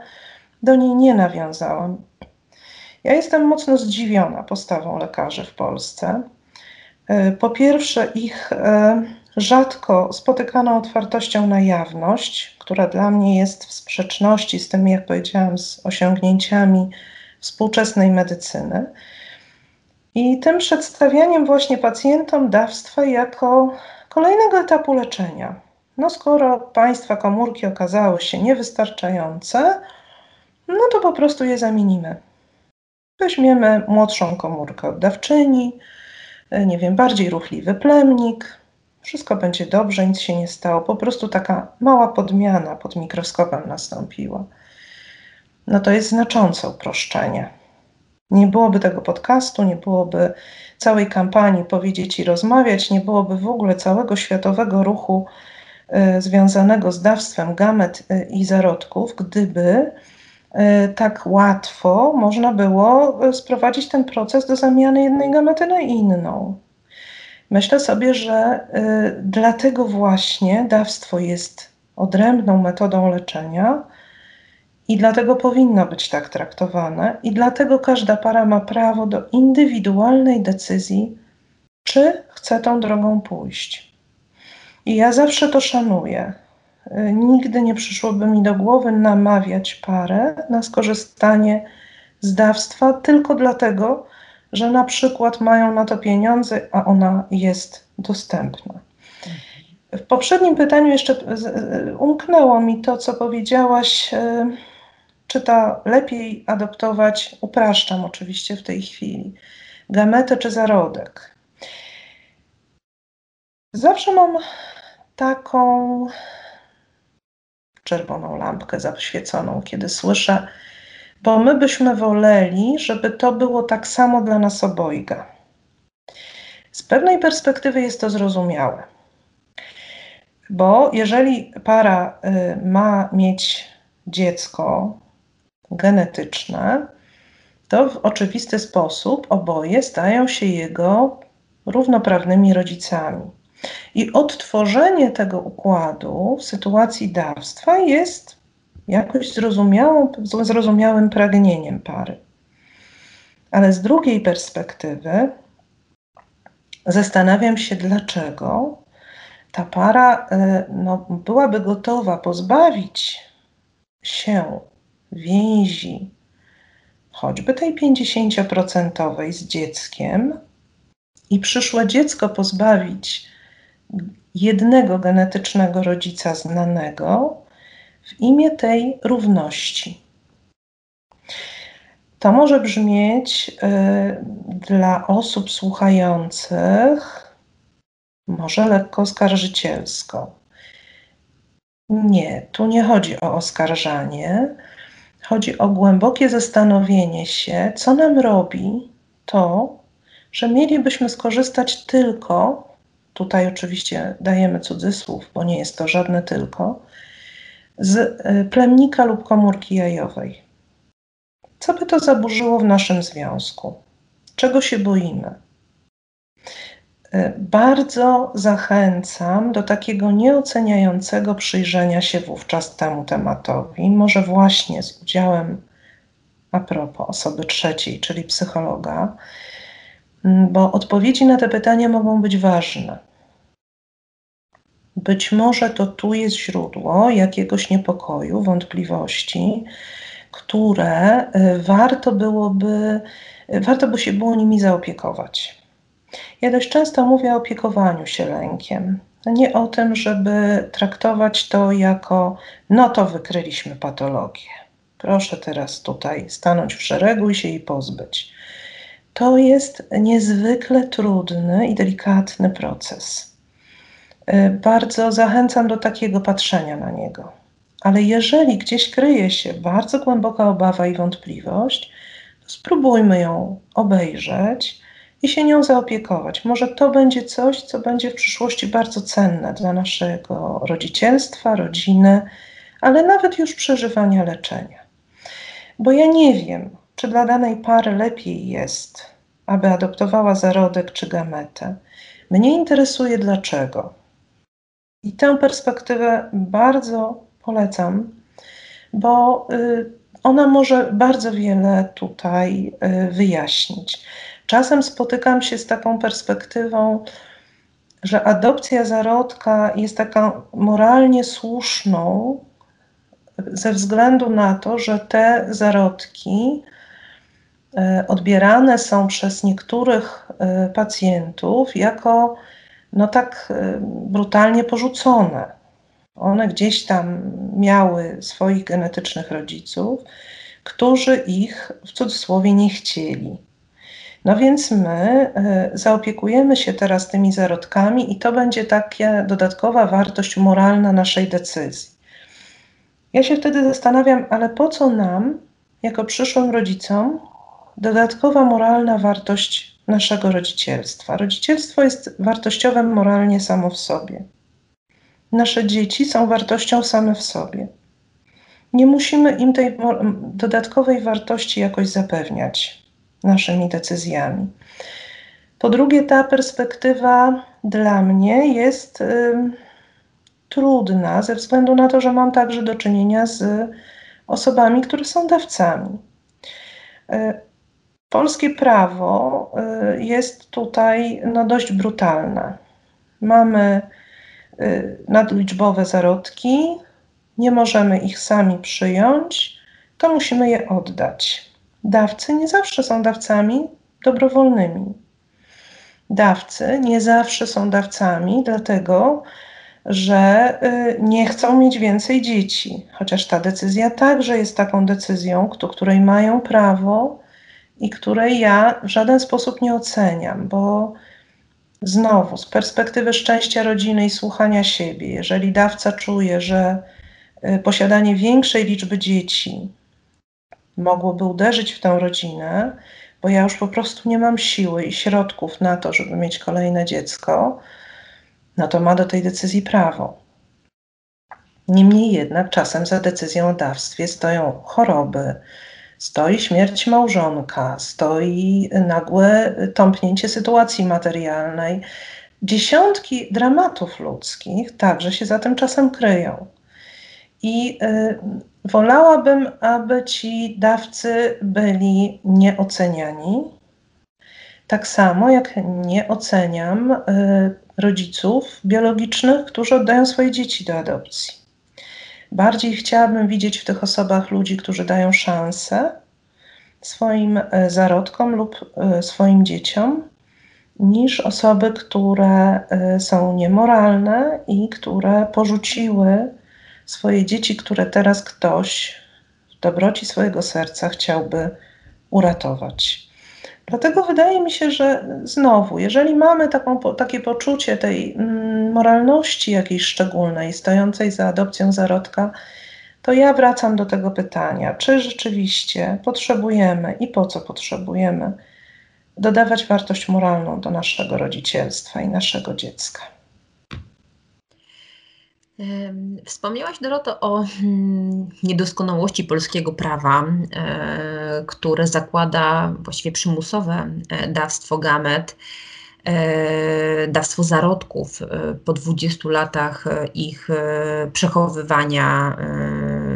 do niej nie nawiązałam. Ja jestem mocno zdziwiona postawą lekarzy w Polsce. E, po pierwsze, ich e, rzadko spotykaną otwartością na jawność, która dla mnie jest w sprzeczności z tym, jak powiedziałam, z osiągnięciami współczesnej medycyny. I tym przedstawianiem właśnie pacjentom dawstwa jako kolejnego etapu leczenia. No skoro państwa komórki okazały się niewystarczające, no to po prostu je zamienimy. Weźmiemy młodszą komórkę oddawczyni, nie wiem, bardziej ruchliwy plemnik, wszystko będzie dobrze, nic się nie stało. Po prostu taka mała podmiana pod mikroskopem nastąpiła. No to jest znaczące uproszczenie. Nie byłoby tego podcastu, nie byłoby całej kampanii Powiedzieć i Rozmawiać, nie byłoby w ogóle całego światowego ruchu y, związanego z dawstwem gamet y, i zarodków, gdyby y, tak łatwo można było sprowadzić ten proces do zamiany jednej gamety na inną. Myślę sobie, że dlatego właśnie dawstwo jest odrębną metodą leczenia, i dlatego powinno być tak traktowane, i dlatego każda para ma prawo do indywidualnej decyzji, czy chce tą drogą pójść. I ja zawsze to szanuję. Nigdy nie przyszłoby mi do głowy namawiać parę na skorzystanie z dawstwa tylko dlatego, że na przykład mają na to pieniądze, a ona jest dostępna. W poprzednim pytaniu jeszcze umknęło mi to, co powiedziałaś czy to lepiej adoptować, upraszczam oczywiście w tej chwili, gametę czy zarodek. Zawsze mam taką czerwoną lampkę zaświeconą, kiedy słyszę, bo my byśmy woleli, żeby to było tak samo dla nas obojga. Z pewnej perspektywy jest to zrozumiałe, bo jeżeli para y, ma mieć dziecko genetyczne, to w oczywisty sposób oboje stają się jego równoprawnymi rodzicami. I odtworzenie tego układu w sytuacji dawstwa jest jakoś zrozumiałą, zrozumiałym pragnieniem pary. Ale z drugiej perspektywy zastanawiam się, dlaczego ta para e, no, byłaby gotowa pozbawić się więzi, choćby tej 50% z dzieckiem, i przyszłe dziecko pozbawić jednego genetycznego rodzica znanego w imię tej równości. To może brzmieć y, dla osób słuchających może lekko oskarżycielsko. Nie, tu nie chodzi o oskarżanie, chodzi o głębokie zastanowienie się, co nam robi to, że mielibyśmy skorzystać tylko, tutaj oczywiście dajemy cudzysłów, bo nie jest to żadne tylko, z y, plemnika lub komórki jajowej. Co by to zaburzyło w naszym związku? Czego się boimy? Y, bardzo zachęcam do takiego nieoceniającego przyjrzenia się wówczas temu tematowi, może właśnie z udziałem a propos osoby trzeciej, czyli psychologa, mm, bo odpowiedzi na te pytania mogą być ważne. Być może to tu jest źródło jakiegoś niepokoju, wątpliwości, które y, warto byłoby, y, warto by się było nimi zaopiekować. Ja dość często mówię o opiekowaniu się lękiem. Nie o tym, żeby traktować to jako, no to wykryliśmy patologię. Proszę teraz tutaj stanąć w szeregu i się jej pozbyć. To jest niezwykle trudny i delikatny proces. Y, bardzo zachęcam do takiego patrzenia na niego. Ale jeżeli gdzieś kryje się bardzo głęboka obawa i wątpliwość, to spróbujmy ją obejrzeć i się nią zaopiekować. Może to będzie coś, co będzie w przyszłości bardzo cenne dla naszego rodzicielstwa, rodziny, ale nawet już przeżywania leczenia. Bo ja nie wiem, czy dla danej pary lepiej jest, aby adoptowała zarodek czy gametę. Mnie interesuje dlaczego. I tę perspektywę bardzo polecam, bo y, ona może bardzo wiele tutaj y, wyjaśnić. Czasem spotykam się z taką perspektywą, że adopcja zarodka jest taką moralnie słuszną ze względu na to, że te zarodki y, odbierane są przez niektórych pacjentów jako no tak y, brutalnie porzucone. One gdzieś tam miały swoich genetycznych rodziców, którzy ich w cudzysłowie nie chcieli. No więc my y, zaopiekujemy się teraz tymi zarodkami, i to będzie taka dodatkowa wartość moralna naszej decyzji. Ja się wtedy zastanawiam, ale po co nam, jako przyszłym rodzicom, dodatkowa moralna wartość naszego rodzicielstwa. Rodzicielstwo jest wartościowe moralnie samo w sobie. Nasze dzieci są wartością same w sobie. Nie musimy im tej dodatkowej wartości jakoś zapewniać naszymi decyzjami. Po drugie, ta perspektywa dla mnie jest y, trudna ze względu na to, że mam także do czynienia z osobami, które są dawcami. Y, Polskie prawo y, jest tutaj no, dość brutalne. Mamy y, nadliczbowe zarodki, nie możemy ich sami przyjąć, to musimy je oddać. Dawcy nie zawsze są dawcami dobrowolnymi. Dawcy nie zawsze są dawcami, dlatego że y, nie chcą mieć więcej dzieci, chociaż ta decyzja także jest taką decyzją, której mają prawo i której ja w żaden sposób nie oceniam, bo znowu z perspektywy szczęścia rodziny i słuchania siebie, jeżeli dawca czuje, że y, posiadanie większej liczby dzieci mogłoby uderzyć w tę rodzinę, bo ja już po prostu nie mam siły i środków na to, żeby mieć kolejne dziecko, no to ma do tej decyzji prawo. Niemniej jednak czasem za decyzją o dawstwie stoją choroby, stoi śmierć małżonka, stoi nagłe tąpnięcie sytuacji materialnej. Dziesiątki dramatów ludzkich także się za tym czasem kryją. I y, wolałabym, aby ci dawcy byli nieoceniani. Tak samo jak nie oceniam y, rodziców biologicznych, którzy oddają swoje dzieci do adopcji. Bardziej chciałabym widzieć w tych osobach ludzi, którzy dają szansę swoim e, zarodkom lub e, swoim dzieciom, niż osoby, które e, są niemoralne i które porzuciły swoje dzieci, które teraz ktoś w dobroci swojego serca chciałby uratować. Dlatego wydaje mi się, że znowu, jeżeli mamy taką, takie poczucie tej mm, moralności jakiejś szczególnej, stojącej za adopcją zarodka, to ja wracam do tego pytania, czy rzeczywiście potrzebujemy i po co potrzebujemy dodawać wartość moralną do naszego rodzicielstwa i naszego dziecka. Wspomniałaś, Doroto, o hmm, niedoskonałości polskiego prawa, e, które zakłada właściwie przymusowe e, dawstwo gamet, e, dawstwo zarodków po 20 latach ich przechowywania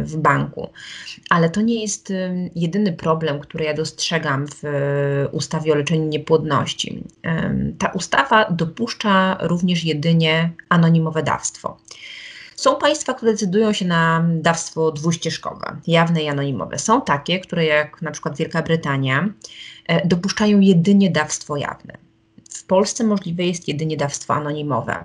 w banku. Ale to nie jest jedyny problem, który ja dostrzegam w ustawie o leczeniu niepłodności. Ta ustawa dopuszcza również jedynie anonimowe dawstwo. Są państwa, które decydują się na dawstwo dwuścieżkowe, jawne i anonimowe. Są takie, które jak na przykład Wielka Brytania e, dopuszczają jedynie dawstwo jawne. W Polsce możliwe jest jedynie dawstwo anonimowe.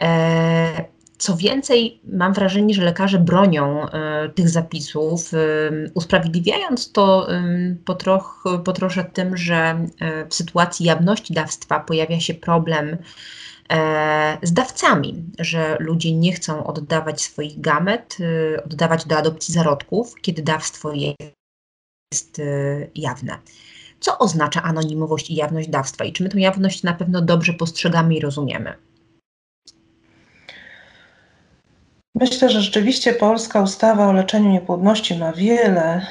E, co więcej, mam wrażenie, że lekarze bronią e, tych zapisów, usprawiedliwiając to po, troch, po trosze tym, że w sytuacji jawności dawstwa pojawia się problem z dawcami, że ludzie nie chcą oddawać swoich gamet, y, oddawać do adopcji zarodków, kiedy dawstwo jest y, jawne. Co oznacza anonimowość i jawność dawstwa i czy my tę jawność na pewno dobrze postrzegamy i rozumiemy? Myślę, że rzeczywiście polska ustawa o leczeniu niepłodności ma wiele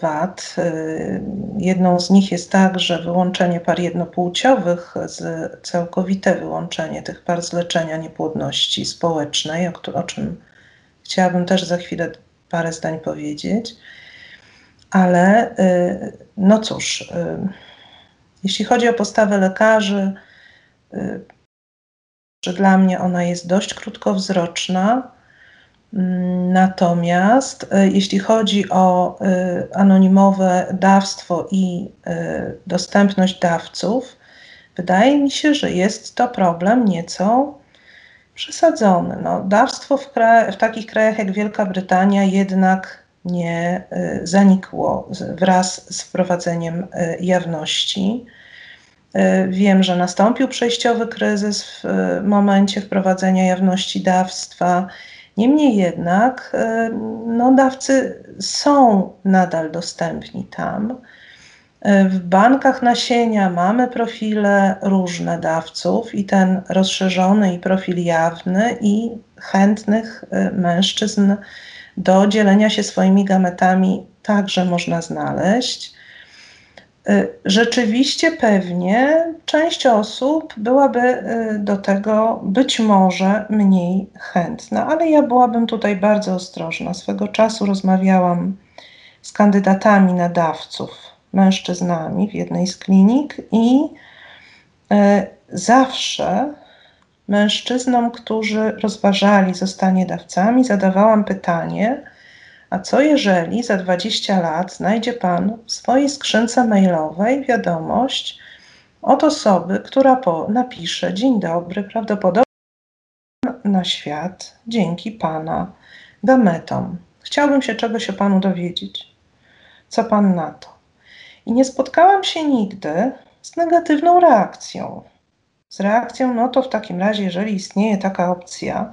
wad. Y, jedną z nich jest także wyłączenie par jednopłciowych, z, całkowite wyłączenie tych par z leczenia niepłodności społecznej, o, o czym chciałabym też za chwilę parę zdań powiedzieć. Ale y, no cóż, y, jeśli chodzi o postawę lekarzy, że dla mnie ona jest dość krótkowzroczna, Natomiast e, jeśli chodzi o e, anonimowe dawstwo i e, dostępność dawców, wydaje mi się, że jest to problem nieco przesadzony. No, dawstwo w, w takich krajach jak Wielka Brytania jednak nie zanikło wraz z wprowadzeniem jawności. Wiem, że nastąpił przejściowy kryzys w momencie wprowadzenia jawności dawstwa Niemniej jednak e, no, dawcy są nadal dostępni tam. E, w bankach nasienia mamy profile różne dawców i ten rozszerzony i profil jawny i chętnych e, mężczyzn do dzielenia się swoimi gametami także można znaleźć. Y, rzeczywiście pewnie część osób byłaby y, do tego być może mniej chętna, ale ja byłabym tutaj bardzo ostrożna. Swego czasu rozmawiałam z kandydatami na dawców, mężczyznami w jednej z klinik i y, zawsze mężczyznom, którzy rozważali zostanie dawcami, zadawałam pytanie, a co jeżeli za 20 lat znajdzie Pan w swojej skrzynce mailowej wiadomość od osoby, która po, napisze: Dzień dobry, prawdopodobnie na świat dzięki Pana gametom. Chciałbym się czegoś o Panu dowiedzieć. Co Pan na to? I nie spotkałam się nigdy z negatywną reakcją. Z reakcją, no to w takim razie, jeżeli istnieje taka opcja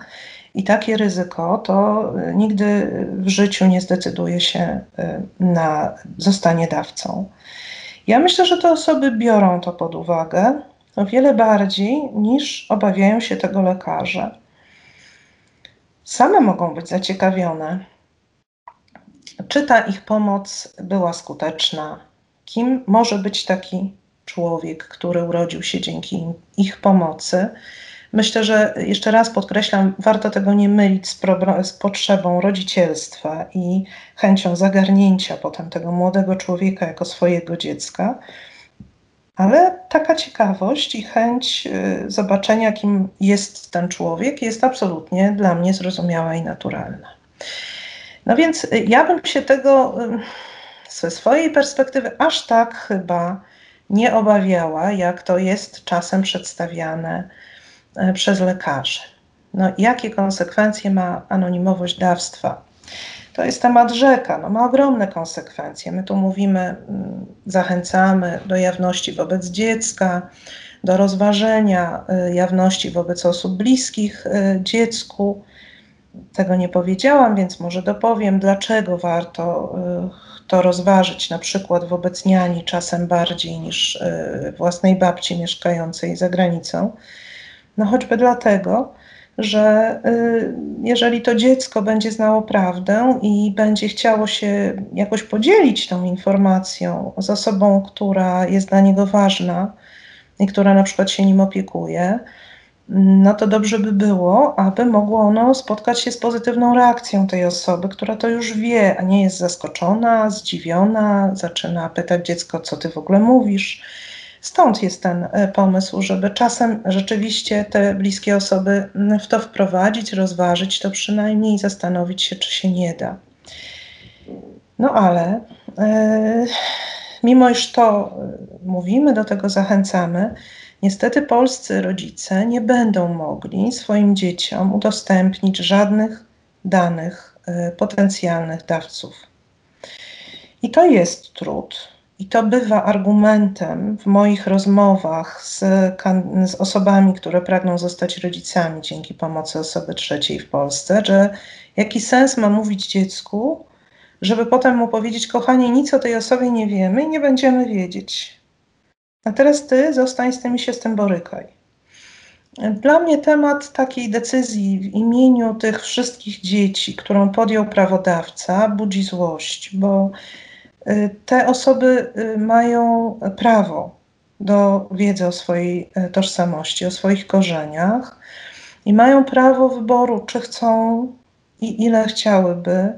i takie ryzyko, to y, nigdy w życiu nie zdecyduje się y, na zostanie dawcą. Ja myślę, że te osoby biorą to pod uwagę o wiele bardziej niż obawiają się tego lekarze. Same mogą być zaciekawione, czy ta ich pomoc była skuteczna, kim może być taki człowiek, który urodził się dzięki ich pomocy. Myślę, że jeszcze raz podkreślam, warto tego nie mylić z, z, potrzebą rodzicielstwa i chęcią zagarnięcia potem tego młodego człowieka jako swojego dziecka, ale taka ciekawość i chęć y, zobaczenia, kim jest ten człowiek, jest absolutnie dla mnie zrozumiała i naturalna. No więc y, ja bym się tego y, ze swojej perspektywy aż tak chyba nie obawiała, jak to jest czasem przedstawiane przez lekarzy. No, jakie konsekwencje ma anonimowość dawstwa? To jest temat rzeka, no, ma ogromne konsekwencje. My tu mówimy, mm, zachęcamy do jawności wobec dziecka, do rozważenia e, jawności wobec osób bliskich e, dziecku. Tego nie powiedziałam, więc może dopowiem, dlaczego warto to rozważyć, na przykład wobec niani czasem bardziej niż e, własnej babci mieszkającej za granicą. No choćby dlatego, że e, jeżeli to dziecko będzie znało prawdę i będzie chciało się jakoś podzielić tą informacją z osobą, która jest dla niego ważna i która na przykład się nim opiekuje, no to dobrze by było, aby mogło ono spotkać się z pozytywną reakcją tej osoby, która to już wie, a nie jest zaskoczona, zdziwiona, zaczyna pytać dziecko, co ty w ogóle mówisz. Stąd jest ten e, pomysł, żeby czasem rzeczywiście te bliskie osoby w to wprowadzić, rozważyć to przynajmniej i zastanowić się, czy się nie da. No ale e, mimo iż to e, mówimy, do tego zachęcamy, Niestety polscy rodzice nie będą mogli swoim dzieciom udostępnić żadnych danych potencjalnych dawców. I to jest trud. I to bywa argumentem w moich rozmowach z, z, osobami, które pragną zostać rodzicami dzięki pomocy osoby trzeciej w Polsce, że jaki sens ma mówić dziecku, żeby potem mu powiedzieć, kochanie, nic o tej osobie nie wiemy i nie będziemy wiedzieć. A teraz ty zostań z tym i się z tym borykaj. Dla mnie temat takiej decyzji w imieniu tych wszystkich dzieci, którą podjął prawodawca, budzi złość, bo te osoby y, mają prawo do wiedzy o swojej y, tożsamości, o swoich korzeniach i mają prawo wyboru, czy chcą i ile chciałyby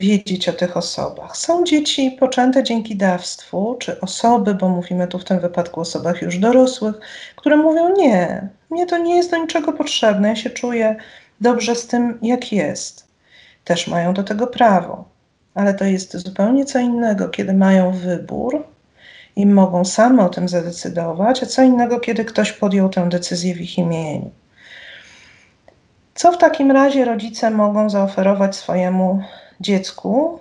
wiedzieć o tych osobach. Są dzieci poczęte dzięki dawstwu, czy osoby, bo mówimy tu w tym wypadku o osobach już dorosłych, które mówią: Nie, mnie to nie jest do niczego potrzebne, ja się czuję dobrze z tym, jak jest. Też mają do tego prawo, ale to jest zupełnie co innego, kiedy mają wybór i mogą same o tym zadecydować, a co innego, kiedy ktoś podjął tę decyzję w ich imieniu. Co w takim razie rodzice mogą zaoferować swojemu dziecku,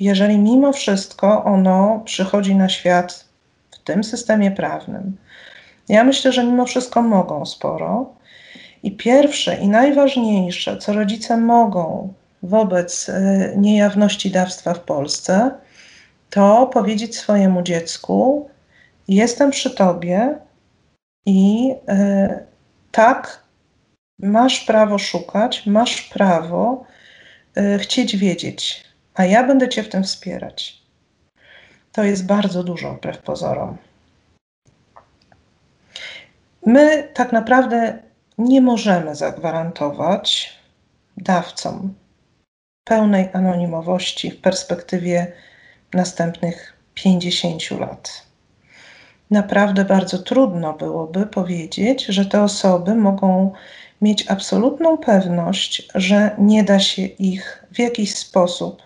jeżeli mimo wszystko ono przychodzi na świat w tym systemie prawnym. Ja myślę, że mimo wszystko mogą sporo. I pierwsze i najważniejsze, co rodzice mogą wobec y, niejawności dawstwa w Polsce, to powiedzieć swojemu dziecku: Jestem przy tobie i y, tak, masz prawo szukać, masz prawo E, chcieć wiedzieć, a ja będę Cię w tym wspierać. To jest bardzo dużo wbrew pozorom. My tak naprawdę nie możemy zagwarantować dawcom pełnej anonimowości w perspektywie następnych 50 lat. Naprawdę bardzo trudno byłoby powiedzieć, że te osoby mogą mieć absolutną pewność, że nie da się ich w jakiś sposób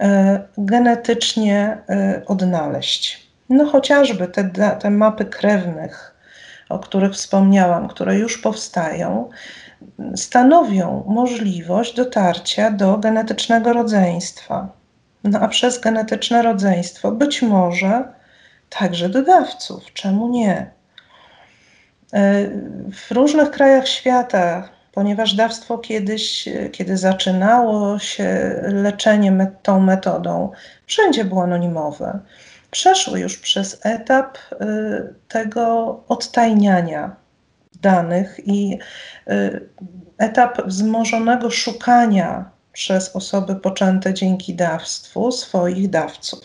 e, genetycznie e, odnaleźć. No chociażby te, te mapy krewnych, o których wspomniałam, które już powstają, stanowią możliwość dotarcia do genetycznego rodzeństwa. No a przez genetyczne rodzeństwo być może także do dawców. Czemu nie? E, w różnych krajach świata, ponieważ dawstwo kiedyś, kiedy zaczynało się leczenie tą metodą, wszędzie było anonimowe. Przeszły już przez etap e, tego odtajniania danych i y, etap wzmożonego szukania przez osoby poczęte dzięki dawstwu swoich dawców.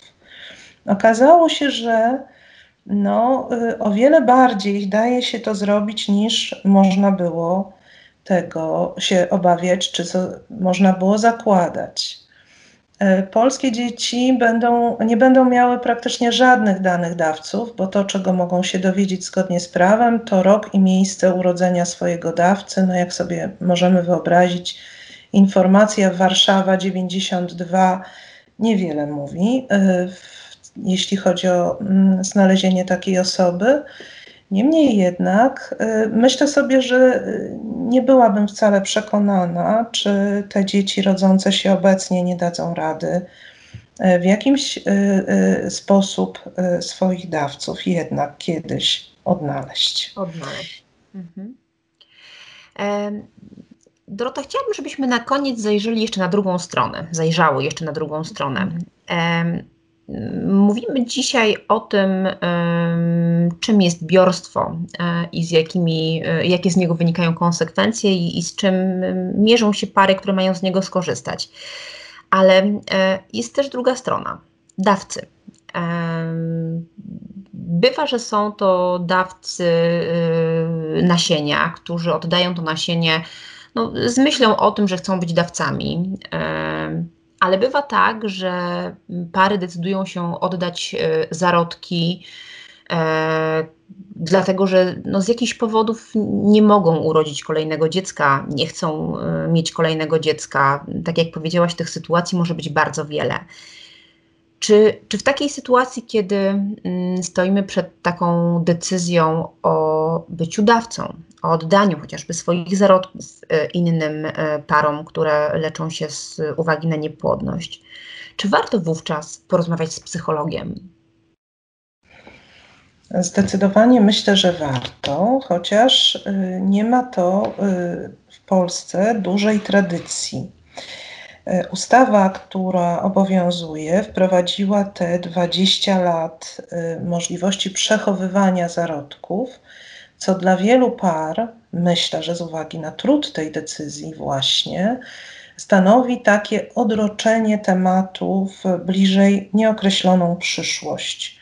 Okazało się, że no, y, o wiele bardziej daje się to zrobić niż można było tego się obawiać, czy można było zakładać. E, polskie dzieci będą, nie będą miały praktycznie żadnych danych dawców, bo to, czego mogą się dowiedzieć zgodnie z prawem, to rok i miejsce urodzenia swojego dawcy. No jak sobie możemy wyobrazić, informacja Warszawa 92 niewiele mówi, e, jeśli chodzi o mm, znalezienie takiej osoby. Niemniej jednak y, myślę sobie, że y, nie byłabym wcale przekonana, czy te dzieci rodzące się obecnie nie dadzą rady y, w jakimś sposób swoich dawców jednak kiedyś odnaleźć. Odnaleźć. Mhm. Dorota, chciałabym, żebyśmy na koniec zajrzeli jeszcze na drugą stronę, zajrzały jeszcze na drugą stronę. Mówimy dzisiaj o tym, czym jest biorstwo e, i z jakimi, e, jakie z niego wynikają konsekwencje i, i z czym mierzą się pary, które mają z niego skorzystać. Ale e, jest też druga strona dawcy. Bywa, że są to dawcy nasienia, którzy oddają to nasienie no, z myślą o tym, że chcą być dawcami ale bywa tak, że pary decydują się oddać e, zarodki, e, dlatego że no, z jakichś powodów nie mogą urodzić kolejnego dziecka, nie chcą e, mieć kolejnego dziecka. Tak jak powiedziałaś, tych sytuacji może być bardzo wiele. Czy, czy w takiej sytuacji, kiedy mm, stoimy przed taką decyzją o byciu dawcą, o oddaniu chociażby swoich zarodków e, innym e, parom, które leczą się z uwagi na niepłodność, czy warto wówczas porozmawiać z psychologiem? Zdecydowanie myślę, że warto, chociaż e, nie ma to w Polsce dużej tradycji. Ustawa, która obowiązuje, wprowadziła te 20 lat możliwości przechowywania zarodków, co dla wielu par, myślę, że z uwagi na trud tej decyzji, właśnie stanowi takie odroczenie tematu w bliżej nieokreśloną przyszłość.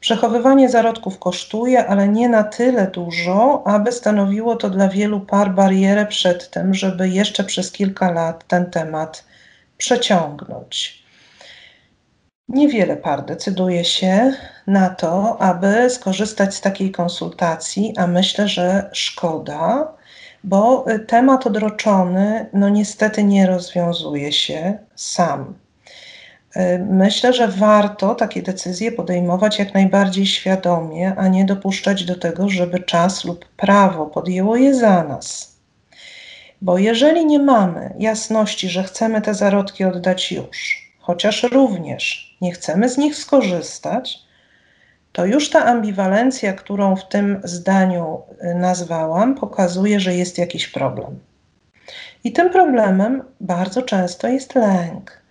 Przechowywanie zarodków kosztuje, ale nie na tyle dużo, aby stanowiło to dla wielu par barierę przed tym, żeby jeszcze przez kilka lat ten temat przeciągnąć. Niewiele par decyduje się na to, aby skorzystać z takiej konsultacji, a myślę, że szkoda, bo temat odroczony, no niestety nie rozwiązuje się sam. Myślę, że warto takie decyzje podejmować jak najbardziej świadomie, a nie dopuszczać do tego, żeby czas lub prawo podjęło je za nas. Bo jeżeli nie mamy jasności, że chcemy te zarodki oddać już, chociaż również nie chcemy z nich skorzystać, to już ta ambiwalencja, którą w tym zdaniu y, nazwałam, pokazuje, że jest jakiś problem. I tym problemem bardzo często jest lęk.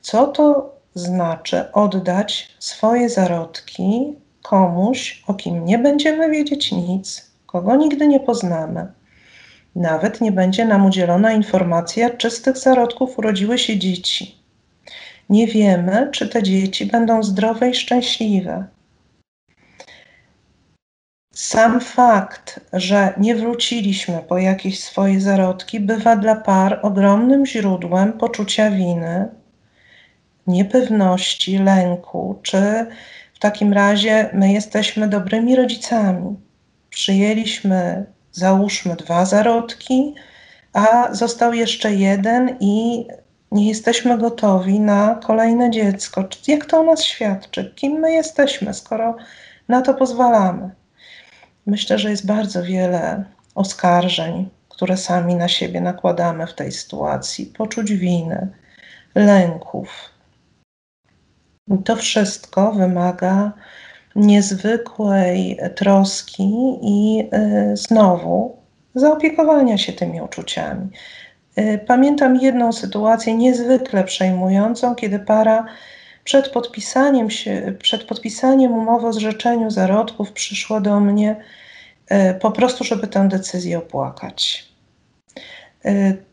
Co to znaczy oddać swoje zarodki komuś, o kim nie będziemy wiedzieć nic, kogo nigdy nie poznamy? Nawet nie będzie nam udzielona informacja, czy z tych zarodków urodziły się dzieci. Nie wiemy, czy te dzieci będą zdrowe i szczęśliwe. Sam fakt, że nie wróciliśmy po jakieś swoje zarodki, bywa dla par ogromnym źródłem poczucia winy, niepewności, lęku, czy w takim razie my jesteśmy dobrymi rodzicami. Przyjęliśmy załóżmy dwa zarodki, a został jeszcze jeden i nie jesteśmy gotowi na kolejne dziecko. Jak to o nas świadczy? Kim my jesteśmy, skoro na to pozwalamy? Myślę, że jest bardzo wiele oskarżeń, które sami na siebie nakładamy w tej sytuacji, poczuć winy, lęków. I to wszystko wymaga niezwykłej troski i y, znowu zaopiekowania się tymi uczuciami. Y, pamiętam jedną sytuację niezwykle przejmującą, kiedy para przed podpisaniem, się, przed podpisaniem umowy o zrzeczeniu zarodków przyszła do mnie y, po prostu, żeby tę decyzję opłakać.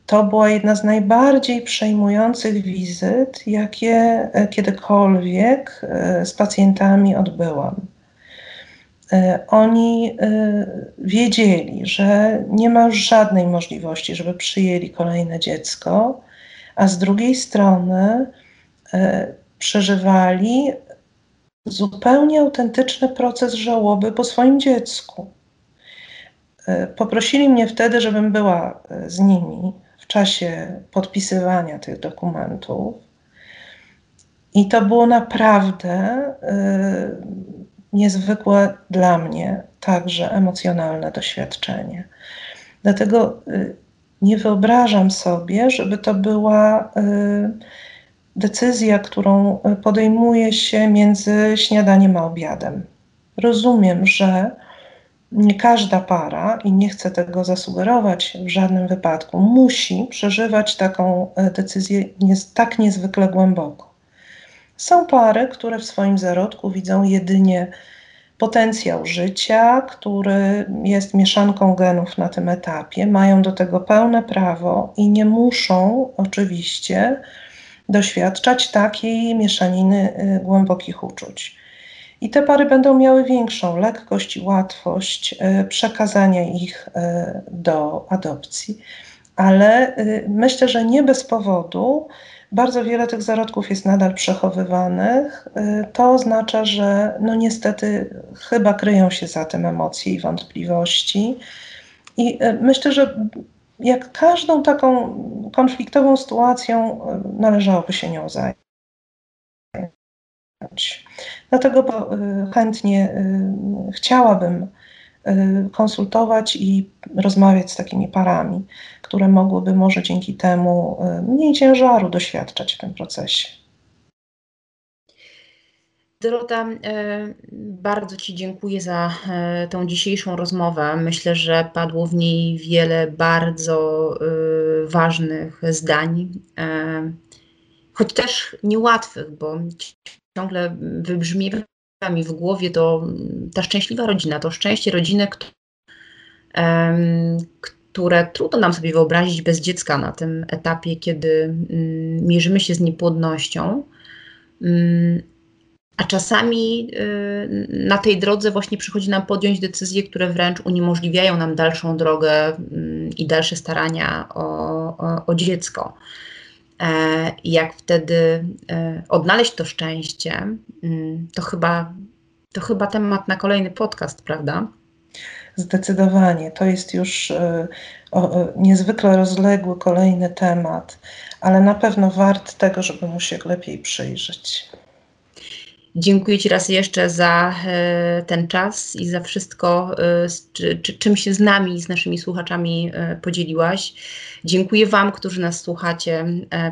To była jedna z najbardziej przejmujących wizyt, jakie kiedykolwiek z pacjentami odbyłam. E, oni wiedzieli, że nie ma żadnej możliwości, żeby przyjęli kolejne dziecko, a z drugiej strony przeżywali zupełnie autentyczny proces żałoby po swoim dziecku. Poprosili mnie wtedy, żebym była z nimi w czasie podpisywania tych dokumentów. I to było naprawdę niezwykłe dla mnie także emocjonalne doświadczenie. Dlatego y, nie wyobrażam sobie, żeby to była y, decyzja, którą podejmuje się między śniadaniem a obiadem. Rozumiem, że nie każda para, i nie chcę tego zasugerować w żadnym wypadku, musi przeżywać taką e, decyzję tak niezwykle głęboko. Są pary, które w swoim zarodku widzą jedynie potencjał życia, który jest mieszanką genów na tym etapie, mają do tego pełne prawo i nie muszą oczywiście doświadczać takiej mieszaniny e, głębokich uczuć. I te pary będą miały większą lekkość i łatwość e, przekazania ich e, do adopcji. Ale myślę, że nie bez powodu bardzo wiele tych zarodków jest nadal przechowywanych. To oznacza, że no niestety chyba kryją się za tym emocje i wątpliwości. I myślę, że jak każdą taką konfliktową sytuacją należałoby się nią zająć. Dlatego y, chętnie y, chciałabym y, konsultować i rozmawiać z takimi parami, które mogłyby może dzięki temu mniej ciężaru doświadczać w tym procesie. Dorota, bardzo Ci dziękuję za tą dzisiejszą rozmowę. Myślę, że padło w niej wiele bardzo ważnych zdań, choć też niełatwych, bo ciągle wybrzmiewa mi w głowie to ta szczęśliwa rodzina, to szczęście rodziny, które trudno nam sobie wyobrazić bez dziecka na tym etapie, kiedy mm, mierzymy się z niepłodnością. Mm, a czasami y, na tej drodze właśnie przychodzi nam podjąć decyzje, które wręcz uniemożliwiają nam dalszą drogę mm, i dalsze starania o, o, o dziecko. E, jak wtedy e, odnaleźć to szczęście, to chyba, to chyba temat na kolejny podcast, prawda? Zdecydowanie. To jest już e, niezwykle rozległy kolejny temat, ale na pewno wart tego, żeby mu się lepiej przyjrzeć. Dziękuję Ci raz jeszcze za e, ten czas i za wszystko, e, czy, czy, czym się z nami, z naszymi słuchaczami e, podzieliłaś. Dziękuję Wam, którzy nas słuchacie.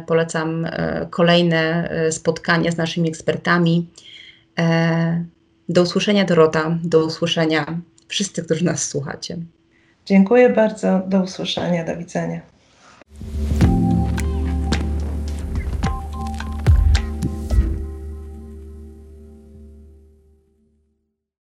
Polecam kolejne spotkania z naszymi ekspertami. Do usłyszenia, Dorota. Do usłyszenia wszyscy, którzy nas słuchacie. Dziękuję bardzo. Do usłyszenia. Do widzenia.